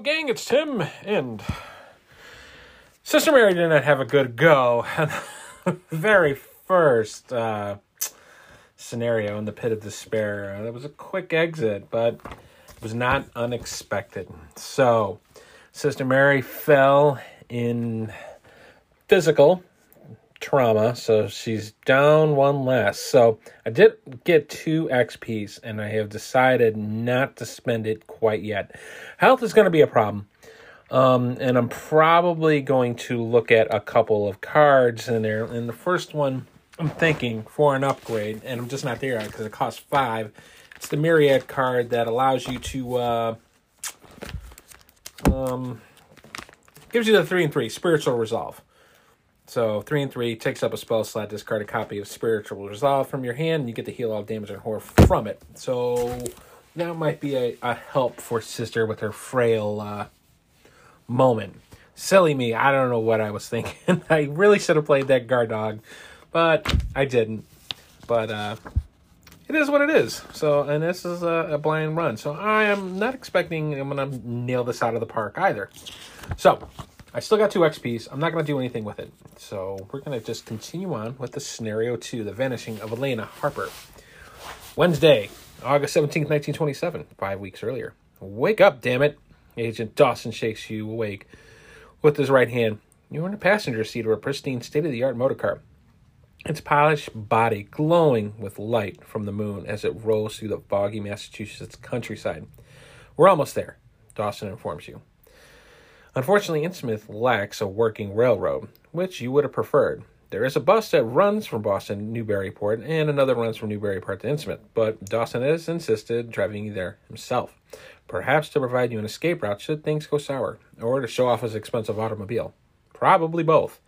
Gang, it's Tim, and Sister Mary did not have a good go the very first uh, scenario in the pit of despair. That was a quick exit, but it was not unexpected. So, Sister Mary fell in physical trauma, so she's down one less. So I did get two XPs, and I have decided not to spend it quite yet. Health is going to be a problem. Um, and I'm probably going to look at a couple of cards in there. And the first one I'm thinking for an upgrade, and I'm just not there because it costs five. It's the Myriad card that allows you to uh, um, gives you the three and three spiritual resolve. So three and three takes up a spell slot. Discard a copy of Spiritual Resolve from your hand, and you get to heal all damage and horror from it. So that might be a, a help for Sister with her frail uh, moment. Silly me, I don't know what I was thinking. I really should have played that guard dog, but I didn't. But uh, it is what it is. So, and this is a, a blind run. So I am not expecting I'm gonna nail this out of the park either. So I still got two XPs. I'm not going to do anything with it. So we're going to just continue on with the scenario two the vanishing of Elina Harper. Wednesday, August 17th, 1927, five weeks earlier. Wake up, damn it. Agent Dawson shakes you awake with his right hand. You're in a passenger seat of a pristine, state of the art motor car. Its polished body glowing with light from the moon as it rolls through the foggy Massachusetts countryside. We're almost there, Dawson informs you. Unfortunately, Innsmouth lacks a working railroad, which you would have preferred. There is a bus that runs from Boston to Newburyport, and another runs from Newburyport to Innsmouth, but Dawson has insisted driving you there himself, perhaps to provide you an escape route should things go sour, or to show off his expensive automobile. Probably both.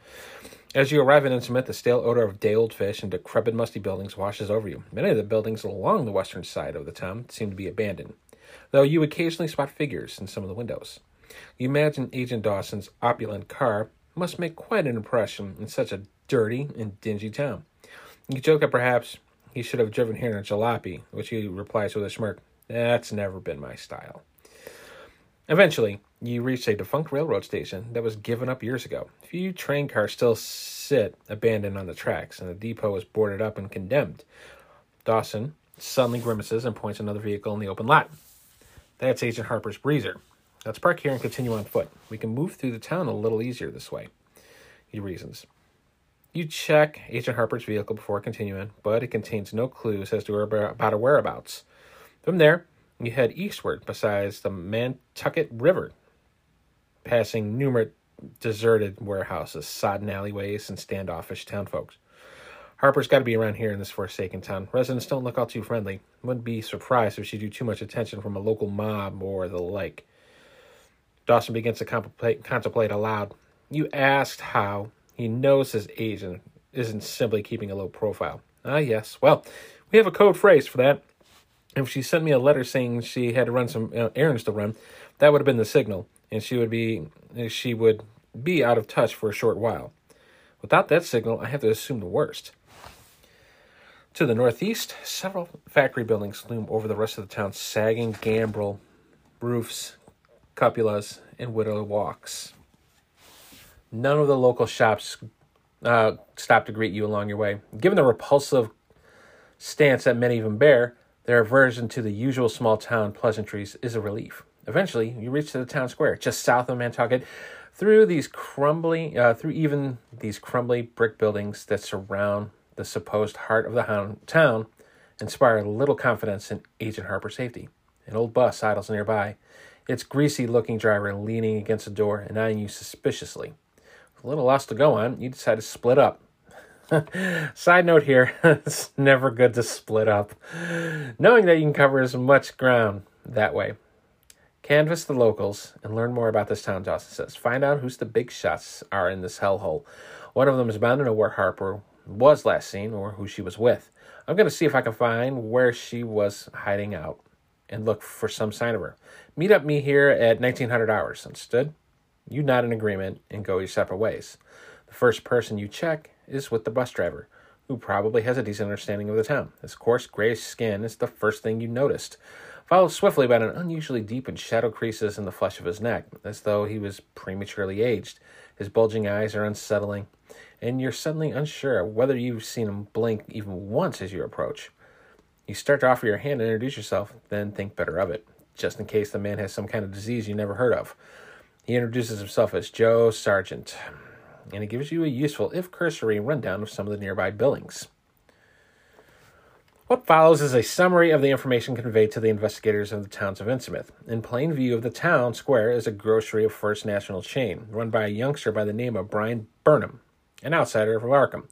As you arrive in Innsmouth, the stale odor of day old fish and decrepit, musty buildings washes over you. Many of the buildings along the western side of the town seem to be abandoned, though you occasionally spot figures in some of the windows. You imagine Agent Dawson's opulent car must make quite an impression in such a dirty and dingy town. You joke that perhaps he should have driven here in a jalopy, which he replies with a smirk. That's never been my style. Eventually, you reach a defunct railroad station that was given up years ago. A few train cars still sit abandoned on the tracks, and the depot is boarded up and condemned. Dawson suddenly grimaces and points another vehicle in the open lot. That's Agent Harper's Breezer. Let's park here and continue on foot. We can move through the town a little easier this way. He reasons. You check Agent Harper's vehicle before continuing, but it contains no clues as to her about her whereabouts. From there, you head eastward besides the Nantucket River, passing numerous deserted warehouses, sodden alleyways, and standoffish townfolks. Harper's got to be around here in this forsaken town. Residents don't look all too friendly. Wouldn't be surprised if she drew too much attention from a local mob or the like. Dawson begins to contemplate, contemplate aloud. You asked how he knows his agent isn't simply keeping a low profile. Ah, yes. Well, we have a code phrase for that. If she sent me a letter saying she had to run some errands to run, that would have been the signal, and she would be she would be out of touch for a short while. Without that signal, I have to assume the worst. To the northeast, several factory buildings loom over the rest of the town, sagging gambrel roofs cupolas, and widow walks. None of the local shops uh, stop to greet you along your way. Given the repulsive stance that many of them bear, their aversion to the usual small town pleasantries is a relief. Eventually, you reach the town square, just south of Nantucket, through these crumbly, uh, through even these crumbly brick buildings that surround the supposed heart of the town, inspire little confidence in Agent Harper's safety. An old bus idles nearby, its greasy looking driver leaning against the door and eyeing you suspiciously. With a little lost to go on, you decide to split up. Side note here, it's never good to split up. Knowing that you can cover as much ground that way. Canvass the locals and learn more about this town, Dawson says. Find out who's the big shots are in this hellhole. One of them is bound to know where Harper was last seen or who she was with. I'm going to see if I can find where she was hiding out and look for some sign of her. Meet up me here at 1900 hours. Understood? You nod in agreement and go your separate ways. The first person you check is with the bus driver, who probably has a decent understanding of the town. His coarse grayish skin is the first thing you noticed, followed swiftly by an unusually deep and shadow creases in the flesh of his neck, as though he was prematurely aged. His bulging eyes are unsettling, and you're suddenly unsure whether you've seen him blink even once as you approach. You start to offer your hand and introduce yourself, then think better of it, just in case the man has some kind of disease you never heard of. He introduces himself as Joe Sargent, and he gives you a useful, if cursory, rundown of some of the nearby buildings. What follows is a summary of the information conveyed to the investigators of the towns of Innsmouth. In plain view of the town square is a grocery of First National chain, run by a youngster by the name of Brian Burnham, an outsider from Arkham.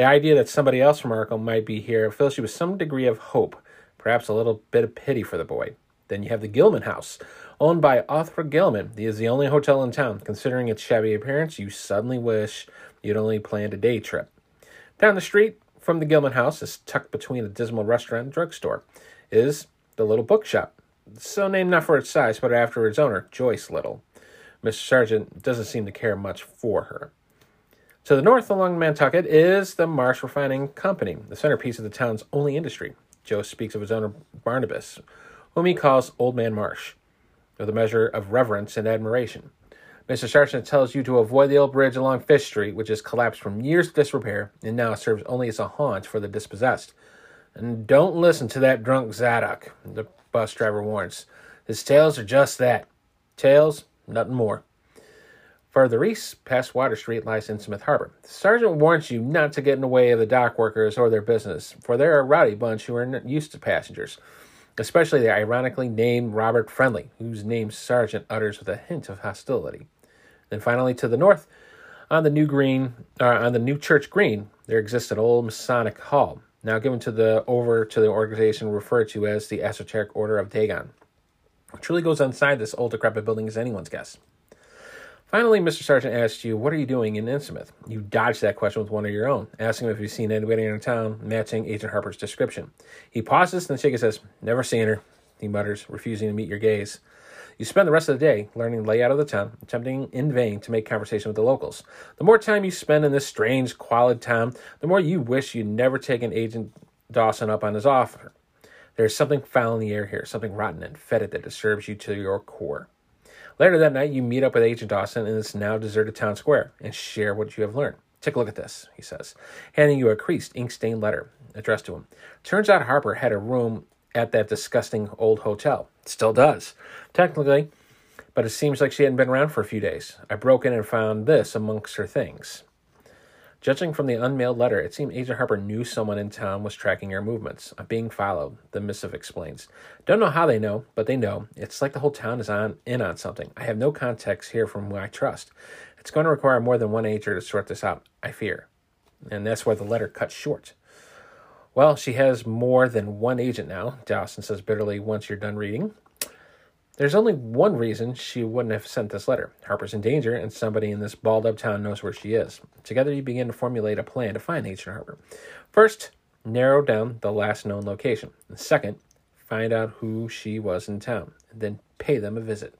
The idea that somebody else from Arkham might be here fills you with some degree of hope, perhaps a little bit of pity for the boy. Then you have the Gilman House, owned by Arthur Gilman. He is the only hotel in town. Considering its shabby appearance, you suddenly wish you'd only planned a day trip. Down the street, from the Gilman house is tucked between a dismal restaurant and drugstore is the little bookshop, so named not for its size but after its owner, Joyce Little. Mr. Sargent doesn't seem to care much for her. To the north along Nantucket is the Marsh Refining Company, the centerpiece of the town's only industry. Joe speaks of his owner, Barnabas, whom he calls Old Man Marsh, with a measure of reverence and admiration. Mr. Sargent tells you to avoid the old bridge along Fish Street, which has collapsed from years of disrepair and now serves only as a haunt for the dispossessed. And don't listen to that drunk Zadok, the bus driver warns. His tales are just that. Tales, nothing more. Further east, past Water Street, lies Innsmouth Harbor. The Sargent warns you not to get in the way of the dock workers or their business, for they're a rowdy bunch who are not used to passengers, especially the ironically named Robert Friendly, whose name Sargent utters with a hint of hostility. Then finally, to the north, on the new green, uh, on the new church green, there exists an old Masonic hall, now given to the over to the organization referred to as the Esoteric Order of Dagon. What truly goes inside this old decrepit building is anyone's guess. Finally, Mr. Sargent asks you, What are you doing in Innsmouth? You dodge that question with one of your own, asking him if you've seen anybody in town matching Agent Harper's description. He pauses, and shakes his head, says, Never seen her, he mutters, refusing to meet your gaze. You spend the rest of the day learning the layout of the town, attempting in vain to make conversation with the locals. The more time you spend in this strange, qualid town, the more you wish you'd never taken Agent Dawson up on his offer. There's something foul in the air here, something rotten and fetid that disturbs you to your core. Later that night, you meet up with Agent Dawson in this now deserted town square and share what you have learned. Take a look at this, he says, handing you a creased, ink stained letter addressed to him. Turns out Harper had a room at that disgusting old hotel. Still does, technically, but it seems like she hadn't been around for a few days. I broke in and found this amongst her things. Judging from the unmailed letter, it seemed Agent Harper knew someone in town was tracking your movements. I'm being followed, the missive explains. Don't know how they know, but they know. It's like the whole town is on in on something. I have no context here from who I trust. It's going to require more than one agent to sort this out, I fear. And that's why the letter cuts short. Well, she has more than one agent now, Dawson says bitterly once you're done reading. There's only one reason she wouldn't have sent this letter. Harper's in danger, and somebody in this balled up town knows where she is. Together, you begin to formulate a plan to find Agent Harper. First, narrow down the last known location. And second, find out who she was in town, and then pay them a visit.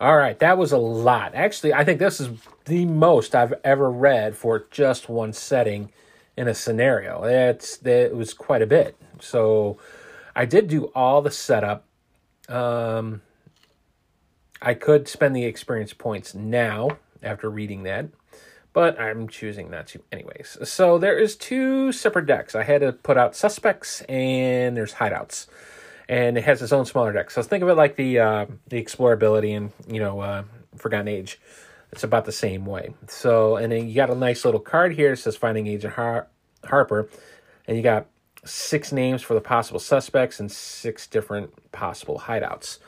All right, that was a lot. Actually, I think this is the most I've ever read for just one setting in a scenario. It's that was quite a bit. So I did do all the setup. Um, I could spend the experience points now after reading that, but I'm choosing not to anyways. So there is two separate decks. I had to put out suspects and there's hideouts. And it has its own smaller deck. So think of it like the uh, the explorability and you know uh, Forgotten Age. It's about the same way. So, and then you got a nice little card here. It says Finding Agent Har- Harper. And you got six names for the possible suspects and six different possible hideouts.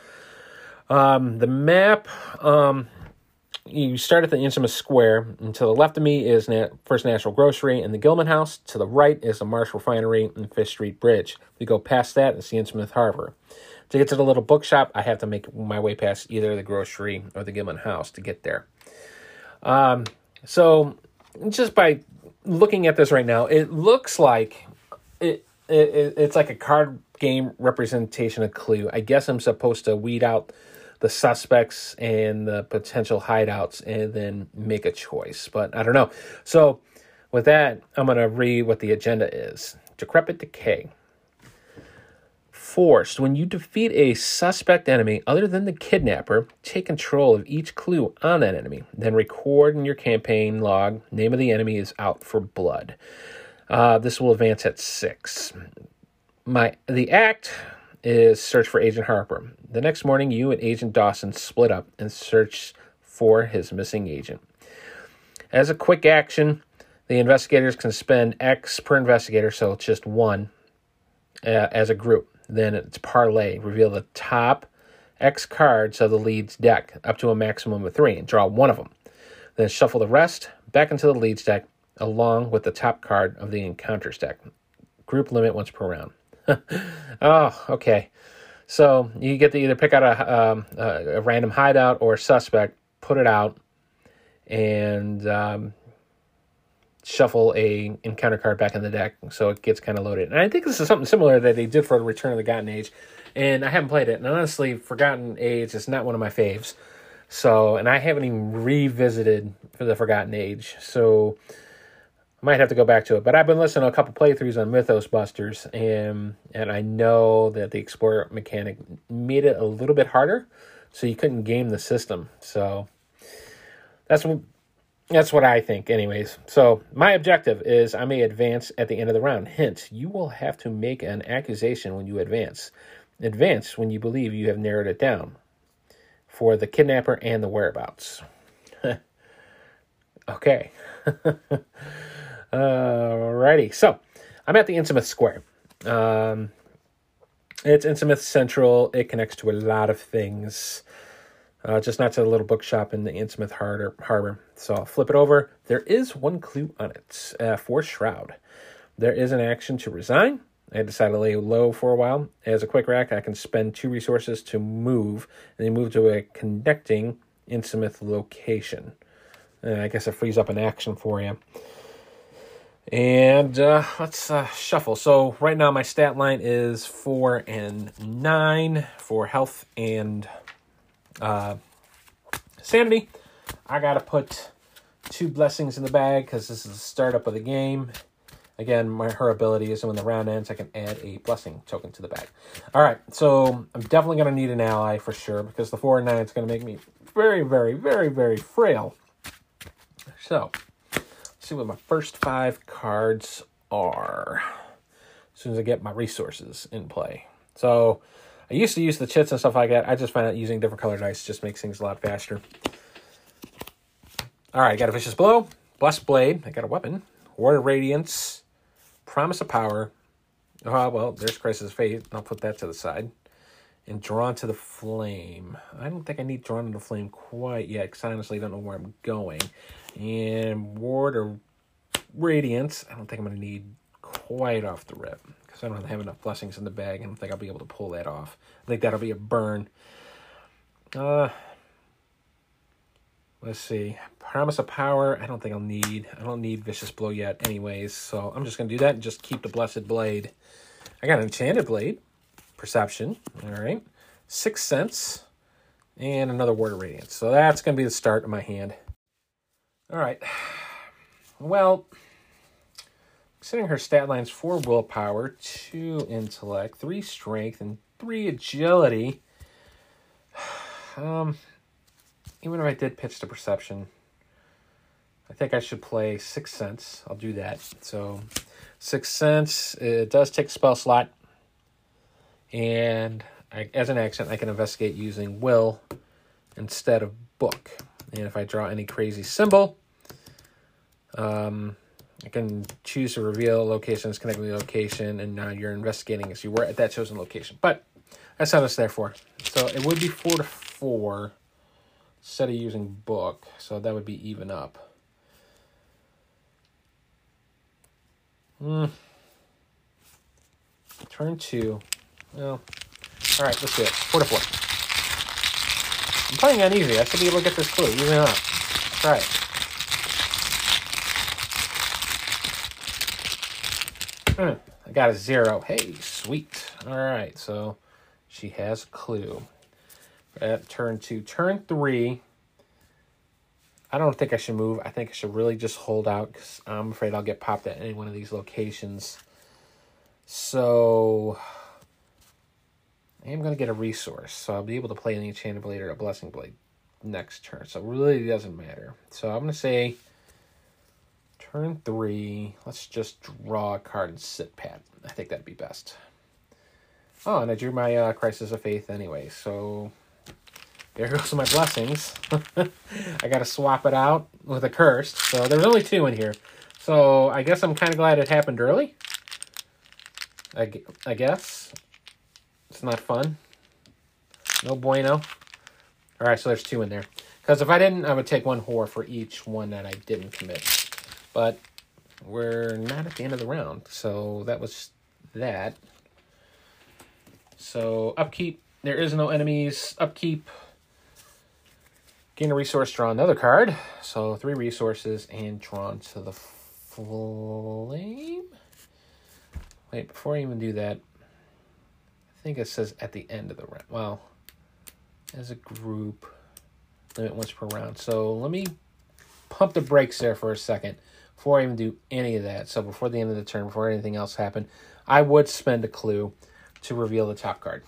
Um, the map, um, you start at the Innsmouth Square, and to the left of me is Na- First National Grocery and the Gilman House. To the right is the Marsh Refinery and Fish Street Bridge. If We go past that and see Innsmouth Harbor. To get to the little bookshop, I have to make my way past either the grocery or the Gilman House to get there. Um, so just by looking at this right now, it looks like it, it it's like a card game representation of Clue. I guess I'm supposed to weed out the suspects and the potential hideouts and then make a choice, but I don't know. So with that, I'm going to read what the agenda is. Decrepit Decay. Forced. When you defeat a suspect enemy other than the kidnapper, take control of each clue on that enemy. Then record in your campaign log name of the enemy is out for blood. Uh, this will advance at six. My the act is search for Agent Harper. The next morning, you and Agent Dawson split up and search for his missing agent. As a quick action, the investigators can spend X per investigator, so it's just one uh, as a group. Then it's parlay. Reveal the top X cards of the lead's deck up to a maximum of three and draw one of them. Then shuffle the rest back into the lead's deck along with the top card of the encounter's deck. Group limit once per round. oh, okay. So you get to either pick out a, um, a, random hideout or suspect, put it out, and um, shuffle a encounter card back in the deck so it gets kind of loaded. And I think this is something similar that they did for the Return of the Forgotten Age, and I haven't played it. And honestly, Forgotten Age is not one of my faves. So, and I haven't even revisited for the Forgotten Age. So I might have to go back to it. But I've been listening to a couple playthroughs on Mythos Busters, and and I know that the Explorer mechanic made it a little bit harder, so you couldn't game the system. So that's what that's what I think, anyways. So my objective is I may advance at the end of the round. Hint: you will have to make an accusation when you advance. Advance when you believe you have narrowed it down for the kidnapper and the whereabouts. okay. Alrighty, so I'm at the Innsmouth Square. Um, it's Innsmouth Central. It connects to a lot of things, uh, just not to the little bookshop in the Innsmouth Harbor. Harbor. So I'll flip it over. There is one clue on it uh, for Shroud. There is an action to resign. I decided to lay low for a while. As a quick rack, I can spend two resources to move, and then move to a connecting Innsmouth location. Uh, I guess it frees up an action for you. And uh, let's uh, shuffle. So right now my stat line is four and nine for health and uh, sanity. I gotta put two blessings in the bag because this is the startup of the game. Again, my her ability is when the round ends, I can add a blessing token to the bag. All right, so I'm definitely gonna need an ally for sure because the four and nine is gonna make me very, very, very, very frail. So see what my first five cards are as soon as I get my resources in play. So I used to use the chits and stuff like that. I just find out using different colored dice just makes things a lot faster. All right, I got a Vicious Blow, Blessed Blade, I got a weapon, Ward of Radiance, Promise of Power. Oh, well, there's Crisis of Fate. I'll put that to the side. And Drawn to the Flame. I don't think I need Drawn to the Flame quite yet because I honestly don't know where I'm going. And Ward of Radiance, I don't think I'm going to need quite off the rip because I don't have enough blessings in the bag. I don't think I'll be able to pull that off. I think that'll be a burn. Uh, let's see. Promise of Power, I don't think I'll need. I don't need Vicious Blow yet anyways, so I'm just going to do that and just keep the Blessed Blade. I got an Enchanted Blade, Perception, all right. Sixth Sense, and another of Radiance. So that's going to be the start of my hand. All right. Well, considering her stat lines four willpower, two intellect, three strength, and three agility. Um, even if I did pitch to perception, I think I should play Sixth Sense. I'll do that. So, Sixth Sense, it does take spell slot. And I, as an accent, I can investigate using Will instead of Book. And if I draw any crazy symbol, um, I can choose to reveal locations, connect the location, and now you're investigating as you were at that chosen location. But that's not us there for. So it would be four to four instead of using book. So that would be even up. Hmm. Turn two. Well, all right, let's do it. Four to four. I'm playing on easy. I should be able to get this clue. Even up. Try it. Hmm, I got a zero. Hey, sweet. All right, so she has clue. At turn two. Turn three, I don't think I should move. I think I should really just hold out because I'm afraid I'll get popped at any one of these locations. So I am going to get a resource, so I'll be able to play an Enchanted Blade or a Blessing Blade next turn. So it really doesn't matter. So I'm going to say turn three. Let's just draw a card and sit pat. I think that'd be best. Oh, and I drew my uh, Crisis of Faith anyway, so there goes my blessings. I got to swap it out with a curse. So there's only two in here. So I guess I'm kind of glad it happened early. I, I guess. It's not fun. No bueno. All right, so there's two in there. Because if I didn't, I would take one whore for each one that I didn't commit. But we're not at the end of the round, so that was that. So upkeep, there is no enemies. Upkeep, gain a resource, draw another card. So three resources and drawn to the flame. Wait, before I even do that, I think it says at the end of the round. Well, as a group, limit once per round. So let me pump the brakes there for a second before I even do any of that. So before the end of the turn, before anything else happened, I would spend a clue to reveal the top card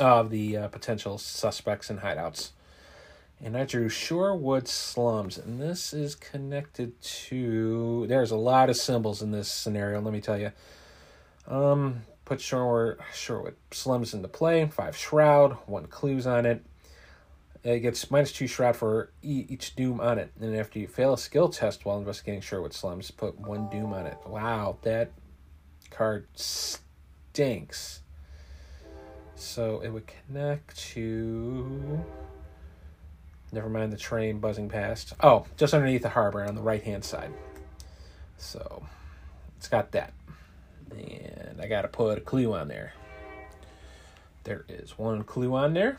of the uh, potential suspects and hideouts. And I drew Shoreward Slums, and this is connected to. There's a lot of symbols in this scenario. Let me tell you. Um, put Shoreward, Shoreward Slums into play. Five Shroud, one clues on it. It gets minus two Shroud for each Doom on it. And after you fail a skill test while investigating Shoreward Slums, put one Doom on it. Wow, that card stinks. So it would connect to. Never mind the train buzzing past. Oh, just underneath the harbor on the right hand side. So it's got that. And I got to put a clue on there. There is one clue on there.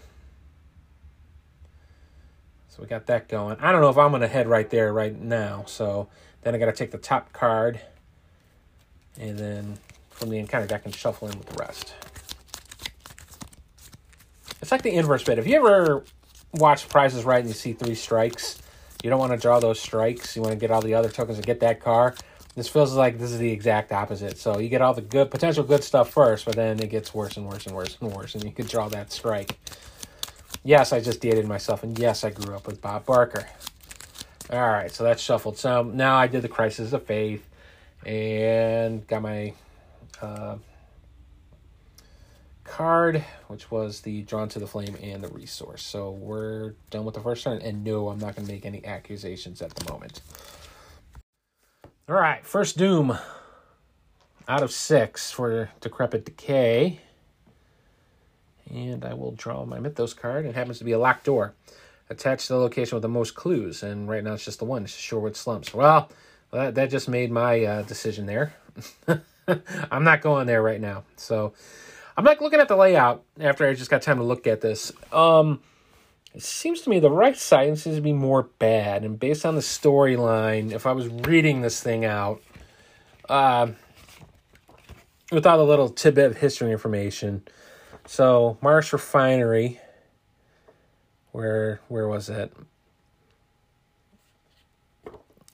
So we got that going. I don't know if I'm to head right there right now. So then I got to take the top card. And then from the encounter deck and shuffle in with the rest. It's like the inverse bit. If you ever watch Price is Right and you see three strikes? You don't want to draw those strikes. You want to get all the other tokens and get that car. This feels like this is the exact opposite. So you get all the good potential good stuff first, but then it gets worse and worse and worse and worse, and you could draw that strike. Yes, I just dated myself, and yes, I grew up with Bob Barker. All right, so that's shuffled. So now I did the Crisis of Faith, and got my uh, card, which was the Drawn to the Flame and the Resource. So we're done with the first turn, and no, I'm not going to make any accusations at the moment. All right, first Doom out of six for Decrepit Decay. And I will draw my Mythos card. It happens to be a locked door attached to the location with the most clues. And right now it's just the one, Shoreward Slumps. Well, that, that just made my uh, decision there. I'm not going there right now. So I'm not looking at the layout after I just got time to look at this. Um, it seems to me the right side seems to be more bad. And based on the storyline, if I was reading this thing out, uh, without a little tidbit of history information, so Marsh Refinery, where where was it?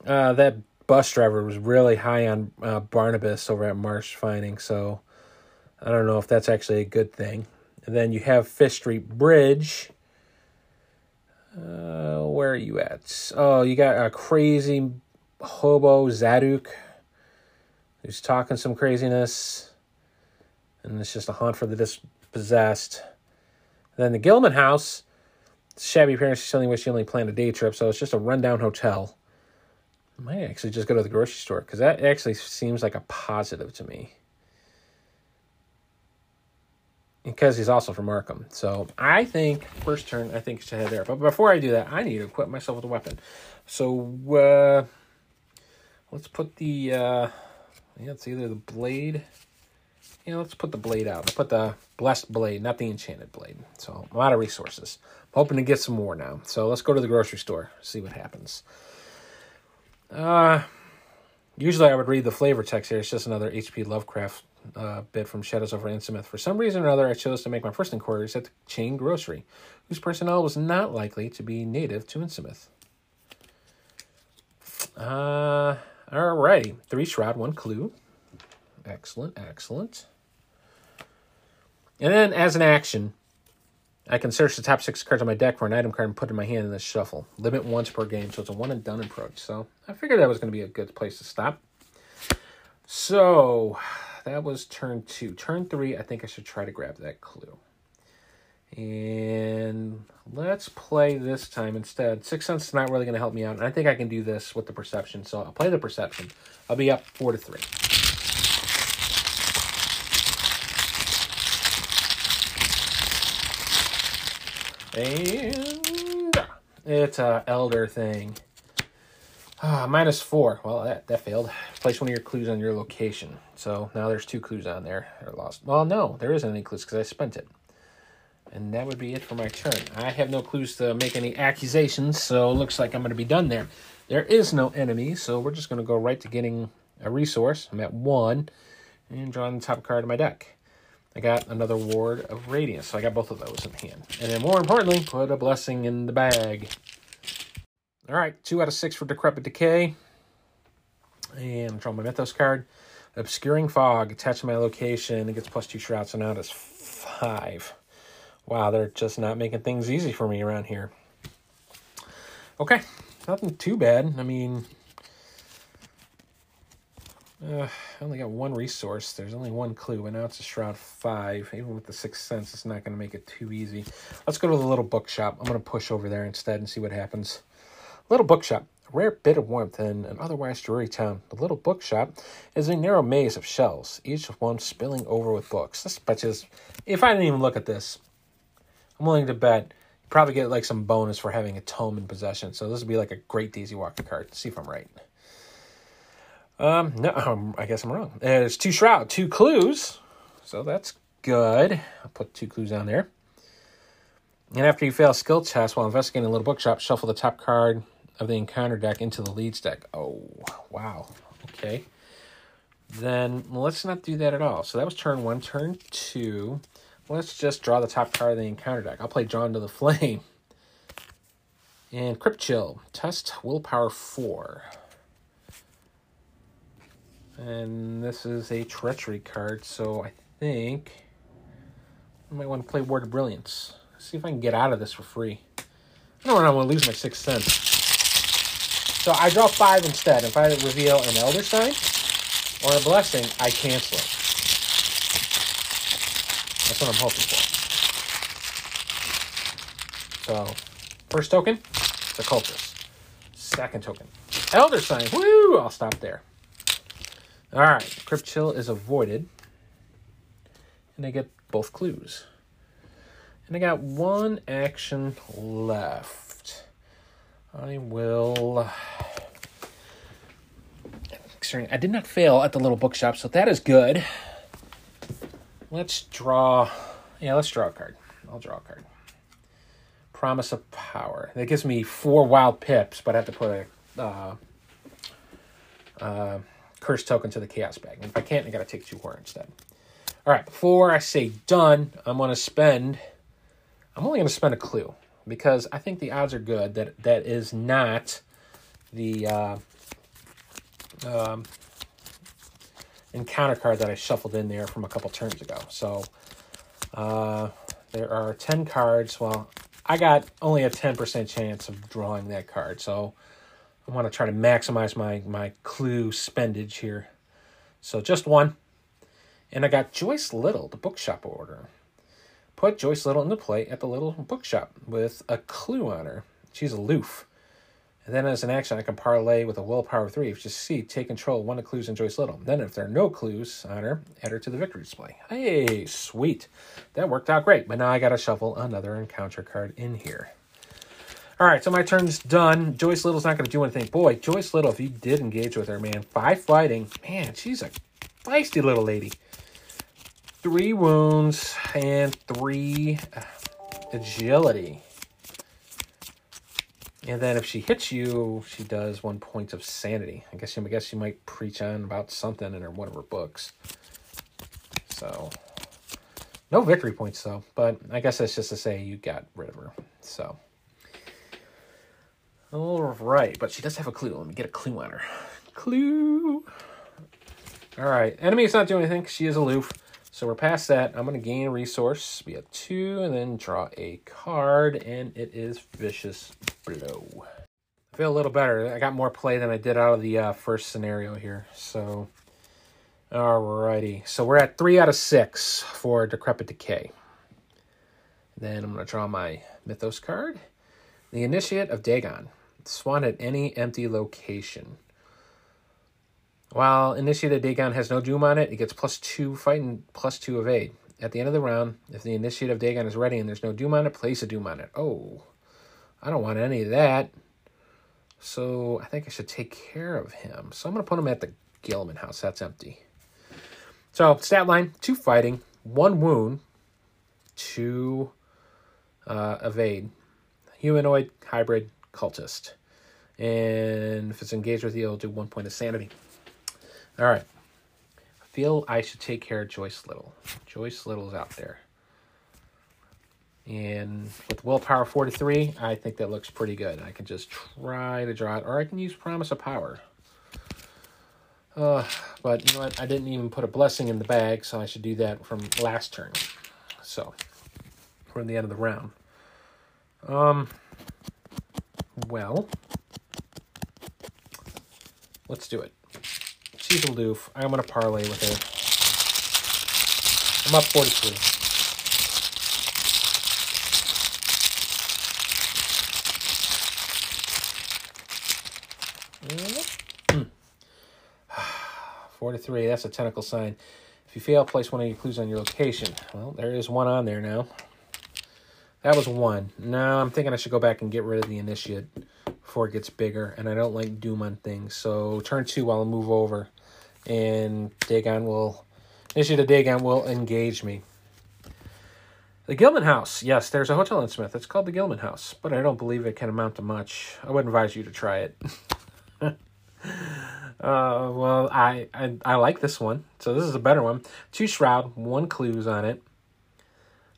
Uh, that bus driver was really high on uh, Barnabas over at Marsh Refining, so I don't know if that's actually a good thing. And then you have Fish Street Bridge uh, where are you at? Oh, you got a crazy hobo Zadok who's talking some craziness, and it's just a haunt for the dispossessed. Then the Gilman house, shabby parents telling me she only planned a day trip, so it's just a rundown hotel. I might actually just go to the grocery store because that actually seems like a positive to me because he's also from Arkham. So I think first turn, I think should head there. But before I do that, I need to equip myself with a weapon. So uh, let's put the uh, yeah, it's either the blade. Yeah, let's put the blade out. Put the blessed blade, not the enchanted blade. So a lot of resources. I'm hoping to get some more now. So let's go to the grocery store, see what happens. Uh, usually I would read the flavor text here. It's just another H.P. Lovecraft uh, bit from Shadows over Innsmouth. For some reason or other, I chose to make my first inquiries at the chain grocery, whose personnel was not likely to be native to Innsmouth. Uh, alrighty. Three shroud, one clue. Excellent, excellent. And then, as an action, I can search the top six cards on my deck for an item card and put it in my hand in the shuffle. Limit once per game, so it's a one and done approach. So I figured that was going to be a good place to stop. So that was turn two. Turn three, I think I should try to grab that clue. And let's play this time instead. Sixth Sense is not really going to help me out. And I think I can do this with the perception. So I'll play the perception. I'll be up four to three. And it's a elder thing. Ah, minus four. Well, that, that failed. Place one of your clues on your location. So now there's two clues on there. They're lost. Well, no, there isn't any clues because I spent it. And that would be it for my turn. I have no clues to make any accusations, so it looks like I'm going to be done there. There is no enemy, so we're just going to go right to getting a resource. I'm at one, and drawing the top card of my deck. I got another Ward of Radiance, so I got both of those in hand. And then more importantly, put a Blessing in the bag. All right, two out of six for Decrepit Decay. And draw my Mythos card. Obscuring Fog, attached to my location. It gets plus two shrouds, so now it's five. Wow, they're just not making things easy for me around here. Okay, nothing too bad. I mean, uh, I only got one resource. There's only one clue, and now it's a Shroud 5. Even with the Sixth Sense, it's not going to make it too easy. Let's go to the little bookshop. I'm going to push over there instead and see what happens. Little bookshop. Rare bit of warmth in an otherwise dreary town. The little bookshop is a narrow maze of shelves, each one spilling over with books. This betches, if I didn't even look at this, I'm willing to bet you probably get like some bonus for having a tome in possession. So this would be like a great Daisy Walker card. See if I'm right. Um, no, um, I guess I'm wrong. There's two shroud, two clues. So that's good. I'll put two clues down there. And after you fail a skill test while investigating a little bookshop, shuffle the top card of the encounter deck into the leads deck. Oh, wow. Okay. Then let's not do that at all. So that was turn one. Turn two. Let's just draw the top card of the encounter deck. I'll play Drawn to the Flame. And Crypt Chill. Test Willpower 4. And this is a Treachery card, so I think I might want to play Ward of Brilliance. See if I can get out of this for free. I don't want to lose my Sixth Sense. So I draw five instead. If I reveal an Elder Sign or a Blessing, I cancel it. That's what I'm hoping for. So, first token, the cultist. Second token, Elder Sign. Woo! I'll stop there. All right, Crypt Chill is avoided. And I get both clues. And I got one action left. I will. I did not fail at the little bookshop, so that is good. Let's draw. Yeah, let's draw a card. I'll draw a card. Promise of Power. That gives me four wild pips, but I have to put a uh, uh, curse token to the chaos bag. And if I can't, I gotta take two horror instead. All right, before I say done, I'm gonna spend. I'm only gonna spend a clue because I think the odds are good that that is not the uh, um, encounter card that I shuffled in there from a couple turns ago. So uh, there are 10 cards. Well, I got only a 10% chance of drawing that card. So I want to try to maximize my, my clue spendage here. So just one. And I got Joyce Little, the bookshop order. Put Joyce Little into play at the little bookshop with a clue on her. She's aloof. And then as an action, I can parlay with a willpower three. If you see, take control one of clues and Joyce Little. Then if there are no clues on her, add her to the victory display. Hey, sweet. That worked out great. But now I got to shuffle another encounter card in here. All right, so my turn's done. Joyce Little's not going to do anything. Boy, Joyce Little, if you did engage with her, man, five fighting. Man, she's a feisty little lady. Three wounds and three agility. And then if she hits you, she does one point of sanity. I guess I guess she might preach on about something in her one of her books. So no victory points though, but I guess that's just to say you got rid of her. So all right, but she does have a clue. Let me get a clue on her. Clue. All right, enemy's not doing anything. She is aloof. So we're past that. I'm going to gain a resource, be a two, and then draw a card, and it is Vicious I feel a little better. I got more play than I did out of the uh, first scenario here. So, alrighty. So we're at three out of six for Decrepit Decay. Then I'm going to draw my Mythos card. The Initiate of Dagon. Swan at any empty location. While Initiate of Dagon has no Doom on it, it gets plus two fight and plus two evade. At the end of the round, if the Initiate of Dagon is ready and there's no Doom on it, place a Doom on it. Oh, I don't want any of that. So I think I should take care of him. So I'm going to put him at the Gilman house. That's empty. So stat line, two fighting, one wound, two uh, evade. Humanoid, hybrid, cultist. And if it's engaged with you, it'll do one point of sanity. All right. I feel I should take care of Joyce Little. Joyce Little's out there. And with willpower 43, I think that looks pretty good. I can just try to draw it, or I can use Promise of Power. Uh, but you know what? I didn't even put a blessing in the bag, so I should do that from last turn. So, we're in the end of the round. Um, well, let's do it. She's aloof. I'm going to parlay with her. I'm up 43. Four to three. That's a tentacle sign. If you fail, place one of your clues on your location. Well, there is one on there now. That was one. Now I'm thinking I should go back and get rid of the initiate before it gets bigger. And I don't like doom on things. So turn two, while I'll move over. And Dagon will... Initiate of Dagon will engage me. The Gilman House. Yes, there's a hotel Innsmouth. It's called the Gilman House. But I don't believe it can amount to much. I would advise you to try it. uh, well, I, I I like this one. So this is a better one. Two Shroud, one Clues on it.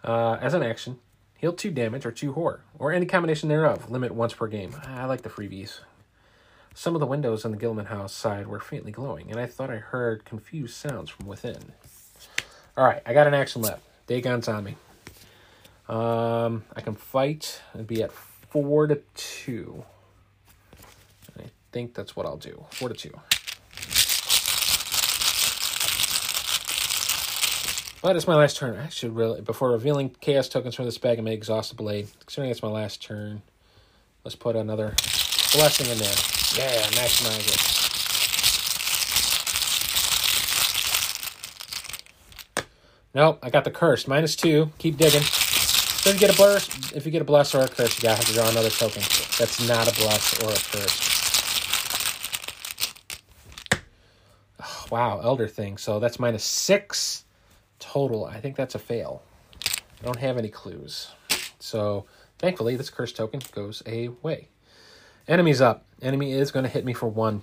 Uh, as an action, Heal two damage or two horror, or any combination thereof. Limit once per game. I like the freebies. Some of the windows on the Gilman house side were faintly glowing, and I thought I heard confused sounds from within. All right, I got an action left. Dagon's on me. Um, I can fight and be at four to two. I think that's what I'll do. Four to two. But it's my last turn. I should really, before revealing chaos tokens from this bag, I may exhaust the blade. Considering it's my last turn, let's put another blessing in there. Yeah, maximize it. Nope, I got the curse. Minus two. Keep digging. So if you get a bless, if you get a bless or a curse, you gotta have to draw another token. That's not a bless or a curse. Wow, Elder Thing. So that's minus six total, I think that's a fail. I don't have any clues. So thankfully, this curse token goes away. Enemy's up. Enemy is going to hit me for one.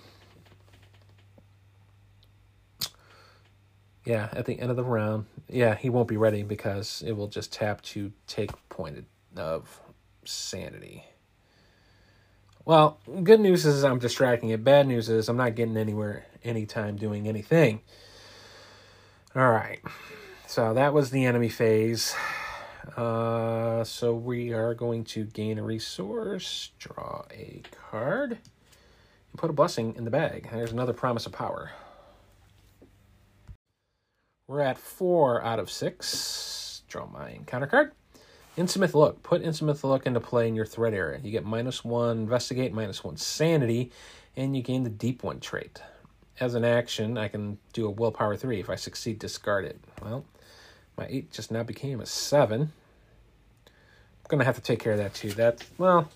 Yeah, at the end of the round. Yeah, he won't be ready because it will just tap to take point of sanity. Well, good news is I'm distracting it. Bad news is I'm not getting anywhere anytime doing anything. All right. So that was the enemy phase. Uh, so we are going to gain a resource, draw a card, and put a blessing in the bag. There's another promise of power. We're at four out of six. Draw my encounter card. Innsmouth Look. Put Innsmouth Look into play in your threat area. You get minus one investigate, minus one sanity, and you gain the deep one trait. As an action, I can do a willpower three. If I succeed, discard it. Well, my 8 just now became a 7. I'm to have to take care of that too. That, well,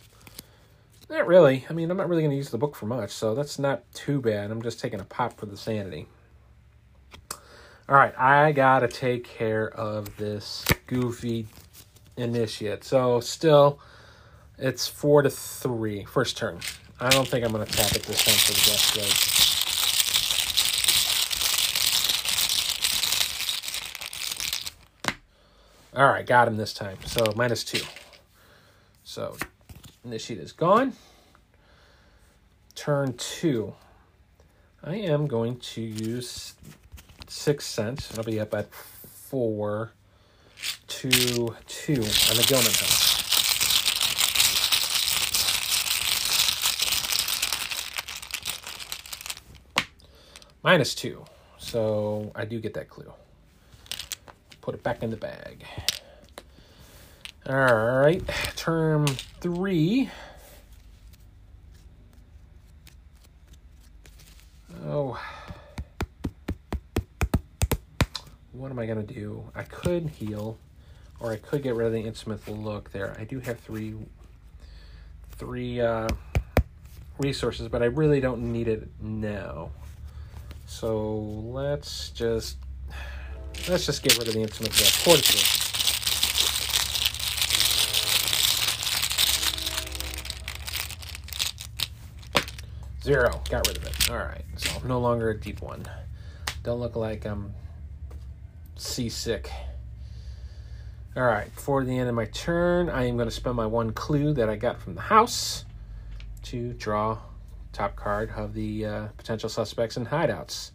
not really. I mean, I'm not really to use the book for much, so that's not too bad. I'm just taking a pop for the sanity. All right, I got to take care of this goofy initiate. So still, it's 4 to 3, first turn. I don't think I'm to tap it this time for the best rate. All right, got him this time. So minus two. So initiate is gone. Turn two. I am going to use Sixth Sense. I'll be up at four to two on the Gilman house. Minus two. So I do get that clue. Put it back in the bag. All right, term three. Oh. What am I to do? I could heal, or I could get rid of the Innsmouth look there. I do have three, three uh, resources, but I really don't need it now. So let's just let's just get rid of the Innsmouth uh, fortitude. Zero. Got rid of it. All right. So I'm no longer a deep one. Don't look like I'm seasick. All right. Before the end of my turn, I am going to spend my one clue that I got from the house to draw top card of the uh, potential suspects and hideouts.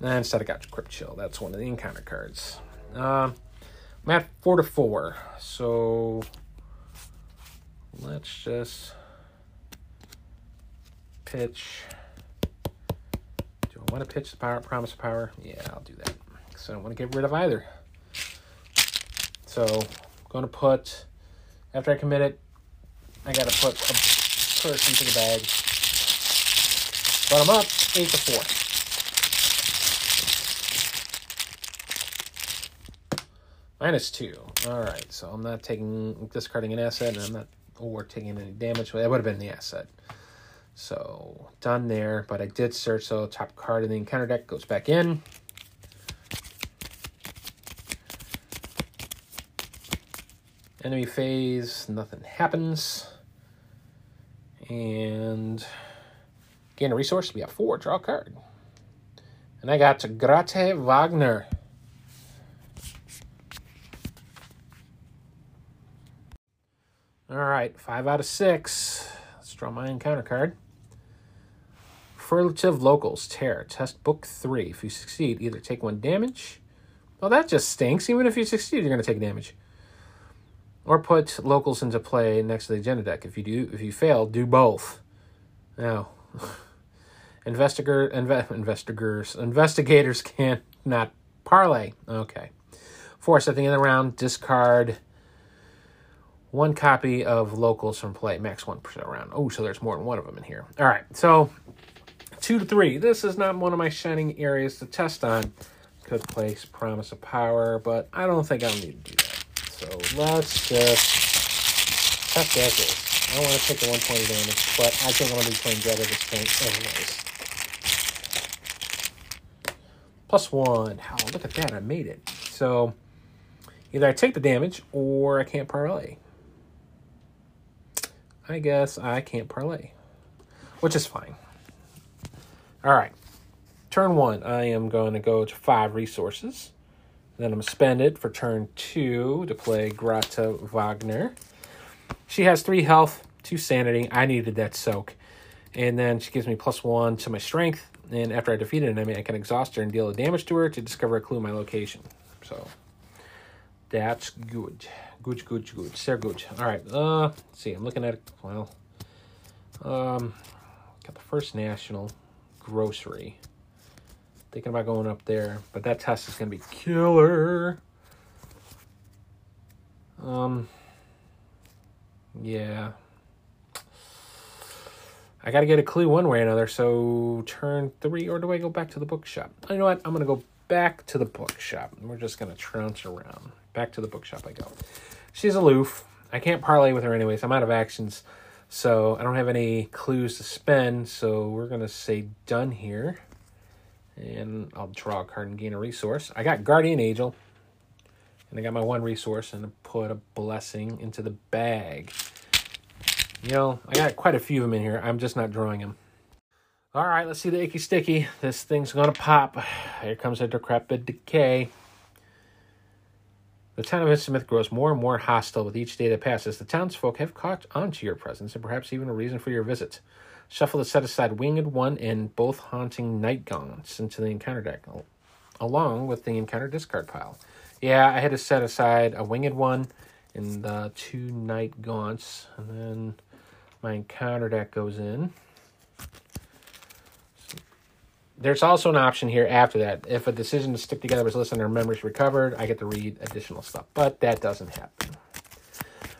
Instead, I got Crypt Chill. That's one of the encounter cards. Um, I'm at four to four, so let's just pitch. Do I want to pitch the power, promise of power? Yeah, I'll do that. Because I don't want to get rid of either. So, I'm going to put, after I commit it, I got to put a person into the bag. But I'm up 8 to 4. Minus 2. Alright, so I'm not taking, discarding an asset, and I'm not, or taking any damage. That would have been the asset. So, done there, but I did search, so top card in the encounter deck goes back in. Enemy phase, nothing happens. And Gain a resource. We have four. Draw a card. And I got Greta Wagner. All right, five out of six. Let's draw my encounter card. Furtive Locals, Tear. Test book three. If you succeed, either take one damage. Well, that just stinks. Even if you succeed, you're going to take damage. Or put locals into play next to the agenda deck. If you do, if you fail, do both. Now, Investigator, inve, investigators, investigators can't not parlay. Okay. Force at the end of the round, discard one copy of locals from play, max one percent round. Oh, so there's more than one of them in here. All right, so two to three. This is not one of my shining areas to test on. Could place promise of power, but I don't think I'll need to do that. So let's just test as is. I don't want to take the 120 damage, but I think I'm going to be playing Dread of this thing anyways. Plus one. Oh, look at that. I made it. So either I take the damage or I can't parlay. I guess I can't parlay, which is fine. All right. Turn one, I am going to go to five resources. Then I'm going to spend it for turn two to play Greta Wagner. She has three health, two sanity. I needed that soak. And then she gives me plus one to my strength and after I defeat an enemy, I can exhaust her and deal the damage to her to discover a clue my location. So that's good. Good, good, good. Sehr good. All right. Uh, see. I'm looking at well. Um, got the First National Grocery. Thinking about going up there, but that test is gonna be killer. Um. Yeah. I got to get a clue one way or another. So turn three, or do I go back to the bookshop? You know what? I'm going to go back to the bookshop. We're just going to trounce around. Back to the bookshop I go. She's aloof. I can't parlay with her anyways. I'm out of actions. So I don't have any clues to spend. So we're going to say done here. And I'll draw a card and gain a resource. I got Guardian Angel. And I got my one resource and I put a blessing into the bag. You know, I got quite a few of them in here. I'm just not drawing them. All right, let's see the icky sticky. This thing's going to pop. Here comes a decrepit decay. The town of Innsmouth grows more and more hostile with each day that passes. The townsfolk have caught on to your presence and perhaps even a reason for your visit. Shuffle the set aside winged one and both haunting night gaunts into the encounter deck, along with the encounter discard pile. Yeah, I had to set aside a winged one and the two night gaunts, and then my encounter deck goes in. There's also an option here after that. If a decision to stick together was listed under memories recovered, I get to read additional stuff, but that doesn't happen.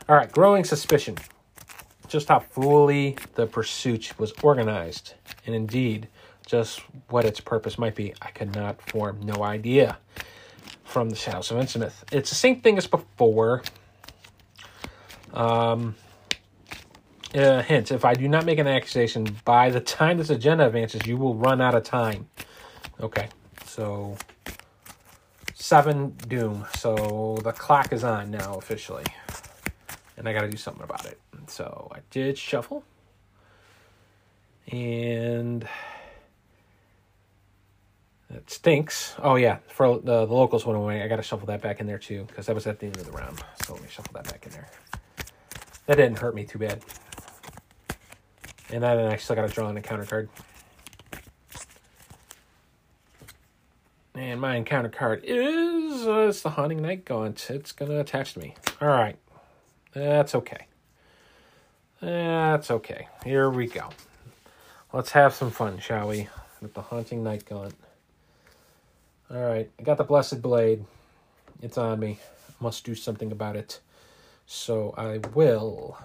All right, growing suspicion. Just how fully the pursuit was organized, and indeed, just what its purpose might be, I could not form no idea from the Shadows of Innsmouth. It's the same thing as before. Um, uh, hint, if I do not make an accusation by the time this agenda advances, you will run out of time. Okay, so seven doom. So the clock is on now officially. And I got to do something about it. So I did shuffle. And it stinks. Oh, yeah. For the, the locals went away. I got to shuffle that back in there too because that was at the end of the round. So let me shuffle that back in there. That didn't hurt me too bad. And then I still got to draw on a counter card. And my encounter card is uh, it's the Haunting Night Gaunt. It's to attach to me. All right. That's okay. That's okay. Here we go. Let's have some fun, shall we? With the Haunting Night Gaunt. All right. I got the Blessed Blade. It's on me. Must do something about it. So I will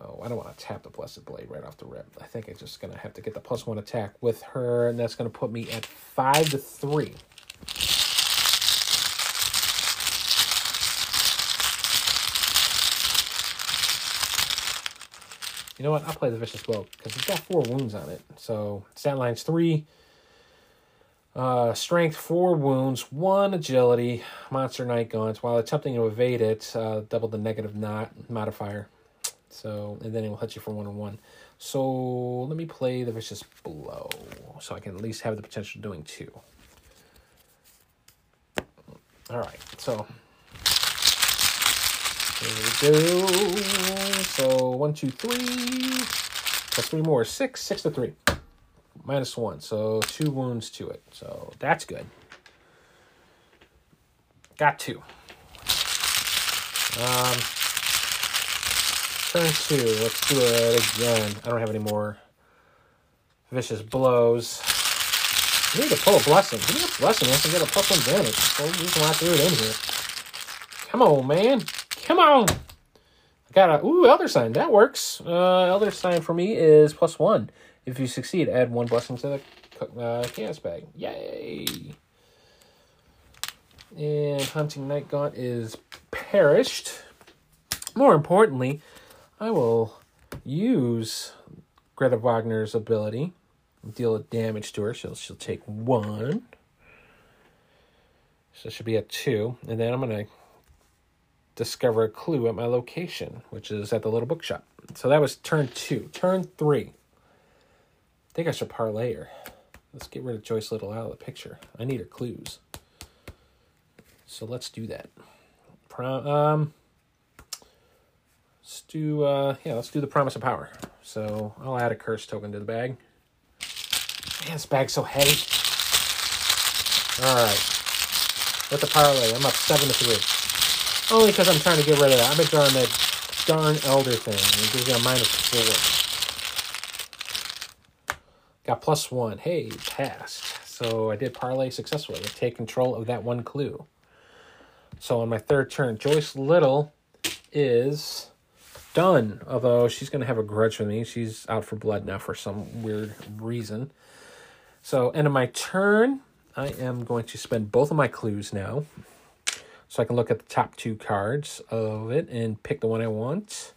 Oh, I don't want to tap the Blessed Blade right off the rip. I think I'm just going to have to get the plus one attack with her, and that's going to put me at five to three. You know what? I'll play the Vicious Blow because it's got four wounds on it. So stat lines three, uh, strength, four wounds, one agility, monster night gaunts. While attempting to evade it, uh, double the negative not modifier. So, and then it will hit you for one on one. So, let me play the Vicious Blow so I can at least have the potential of doing two. All right, so here we go. So, one, two, three, plus three more, six, six to three, minus one. So, two wounds to it. So, that's good. Got two. Um, Turn two. Let's do it again. I don't have any more vicious blows. Need to pull a blessing. Give me a blessing. I can get a plus one damage. So you can through it in here. Come on, man. Come on. I got a ooh elder sign. That works. Uh, elder sign for me is plus one. If you succeed, add one blessing to the uh, chaos bag. Yay! And haunting night gaunt is perished. More importantly, I will use Greta Wagner's ability, deal damage to her. So she'll take one. So it should be at two. And then I'm going to discover a clue at my location, which is at the little bookshop. So that was turn two. Turn three. I think I should parlay her. Let's get rid of Joyce Little out of the picture. I need her clues. So let's do that. Um, Let's do, uh, yeah, let's do the Promise of Power. So I'll add a curse token to the bag. Man, this bag's so heavy. All right. With the parlay, I'm up 7 to 3. Only because I'm trying to get rid of that. I've been drawing that darn Elder thing. It gives you a minus 4. Got plus 1. Hey, passed. So I did parlay successfully. I take control of that one clue. So on my third turn, Joyce Little is done. Although she's going to have a grudge with me. She's out for blood now for some weird reason. So, end of my turn, I am going to spend both of my clues now. So I can look at the top two cards of it and pick the one I want.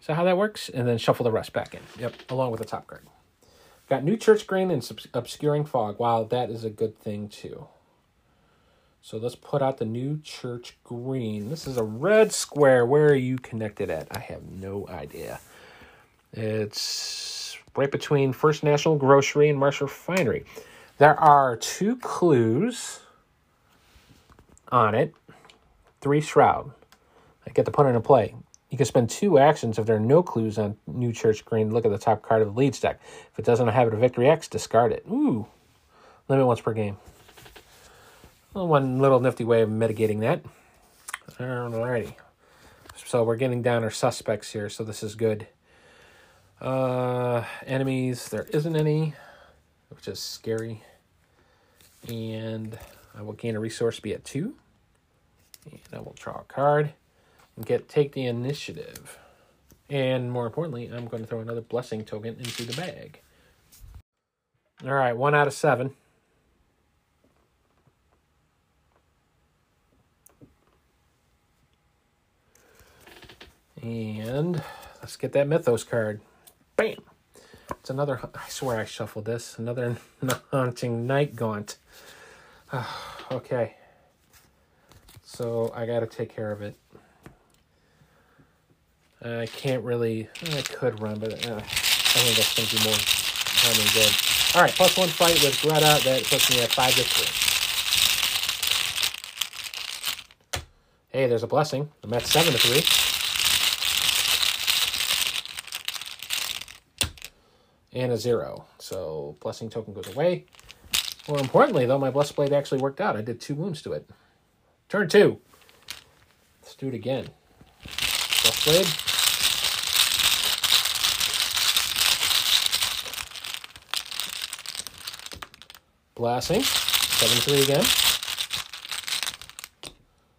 So how that works? And then shuffle the rest back in. Yep, along with the top card. Got New Church Green and Obscuring Fog. Wow, that is a good thing too. So let's put out the new church green. This is a red square. Where are you connected at? I have no idea. It's right between First National Grocery and Marsh Refinery. There are two clues on it. Three shroud. I get to put into play. You can spend two actions if there are no clues on New Church Green. Look at the top card of the lead stack. If it doesn't have a victory X, discard it. Ooh. Limit once per game. One little nifty way of mitigating that. Alrighty. So we're getting down our suspects here, so this is good. Uh, enemies, there isn't any, which is scary. And I will gain a resource be at two. And I will draw a card and get take the initiative. And more importantly, I'm going to throw another blessing token into the bag. All right, one out of seven. And let's get that Mythos card. Bam! It's another, I swear I shuffled this. Another Haunting Night Gaunt. okay. So I got to take care of it. I can't really, I could run, but uh, I think that's to be more time than good. All right, plus one fight with Greta. That puts me at five to three. Hey, there's a blessing. I'm at seven to three. And a zero. So blessing token goes away. More importantly, though, my blessed blade actually worked out. I did two wounds to it. Turn two. Let's do it again. Blessed blade. Blessing. 7-3 again.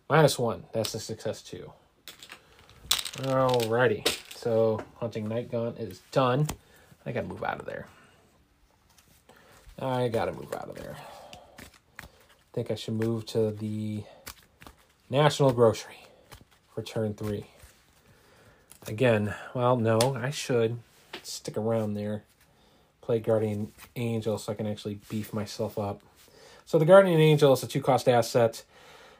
Minus one. That's a success too. Alrighty. So Haunting Night Gaunt is done. I gotta move out of there. I gotta move out of there. I think I should move to the National Grocery for turn three. Again, well, no, I should stick around there. Play Guardian Angel so I can actually beef myself up. So the Guardian Angel is a two cost asset,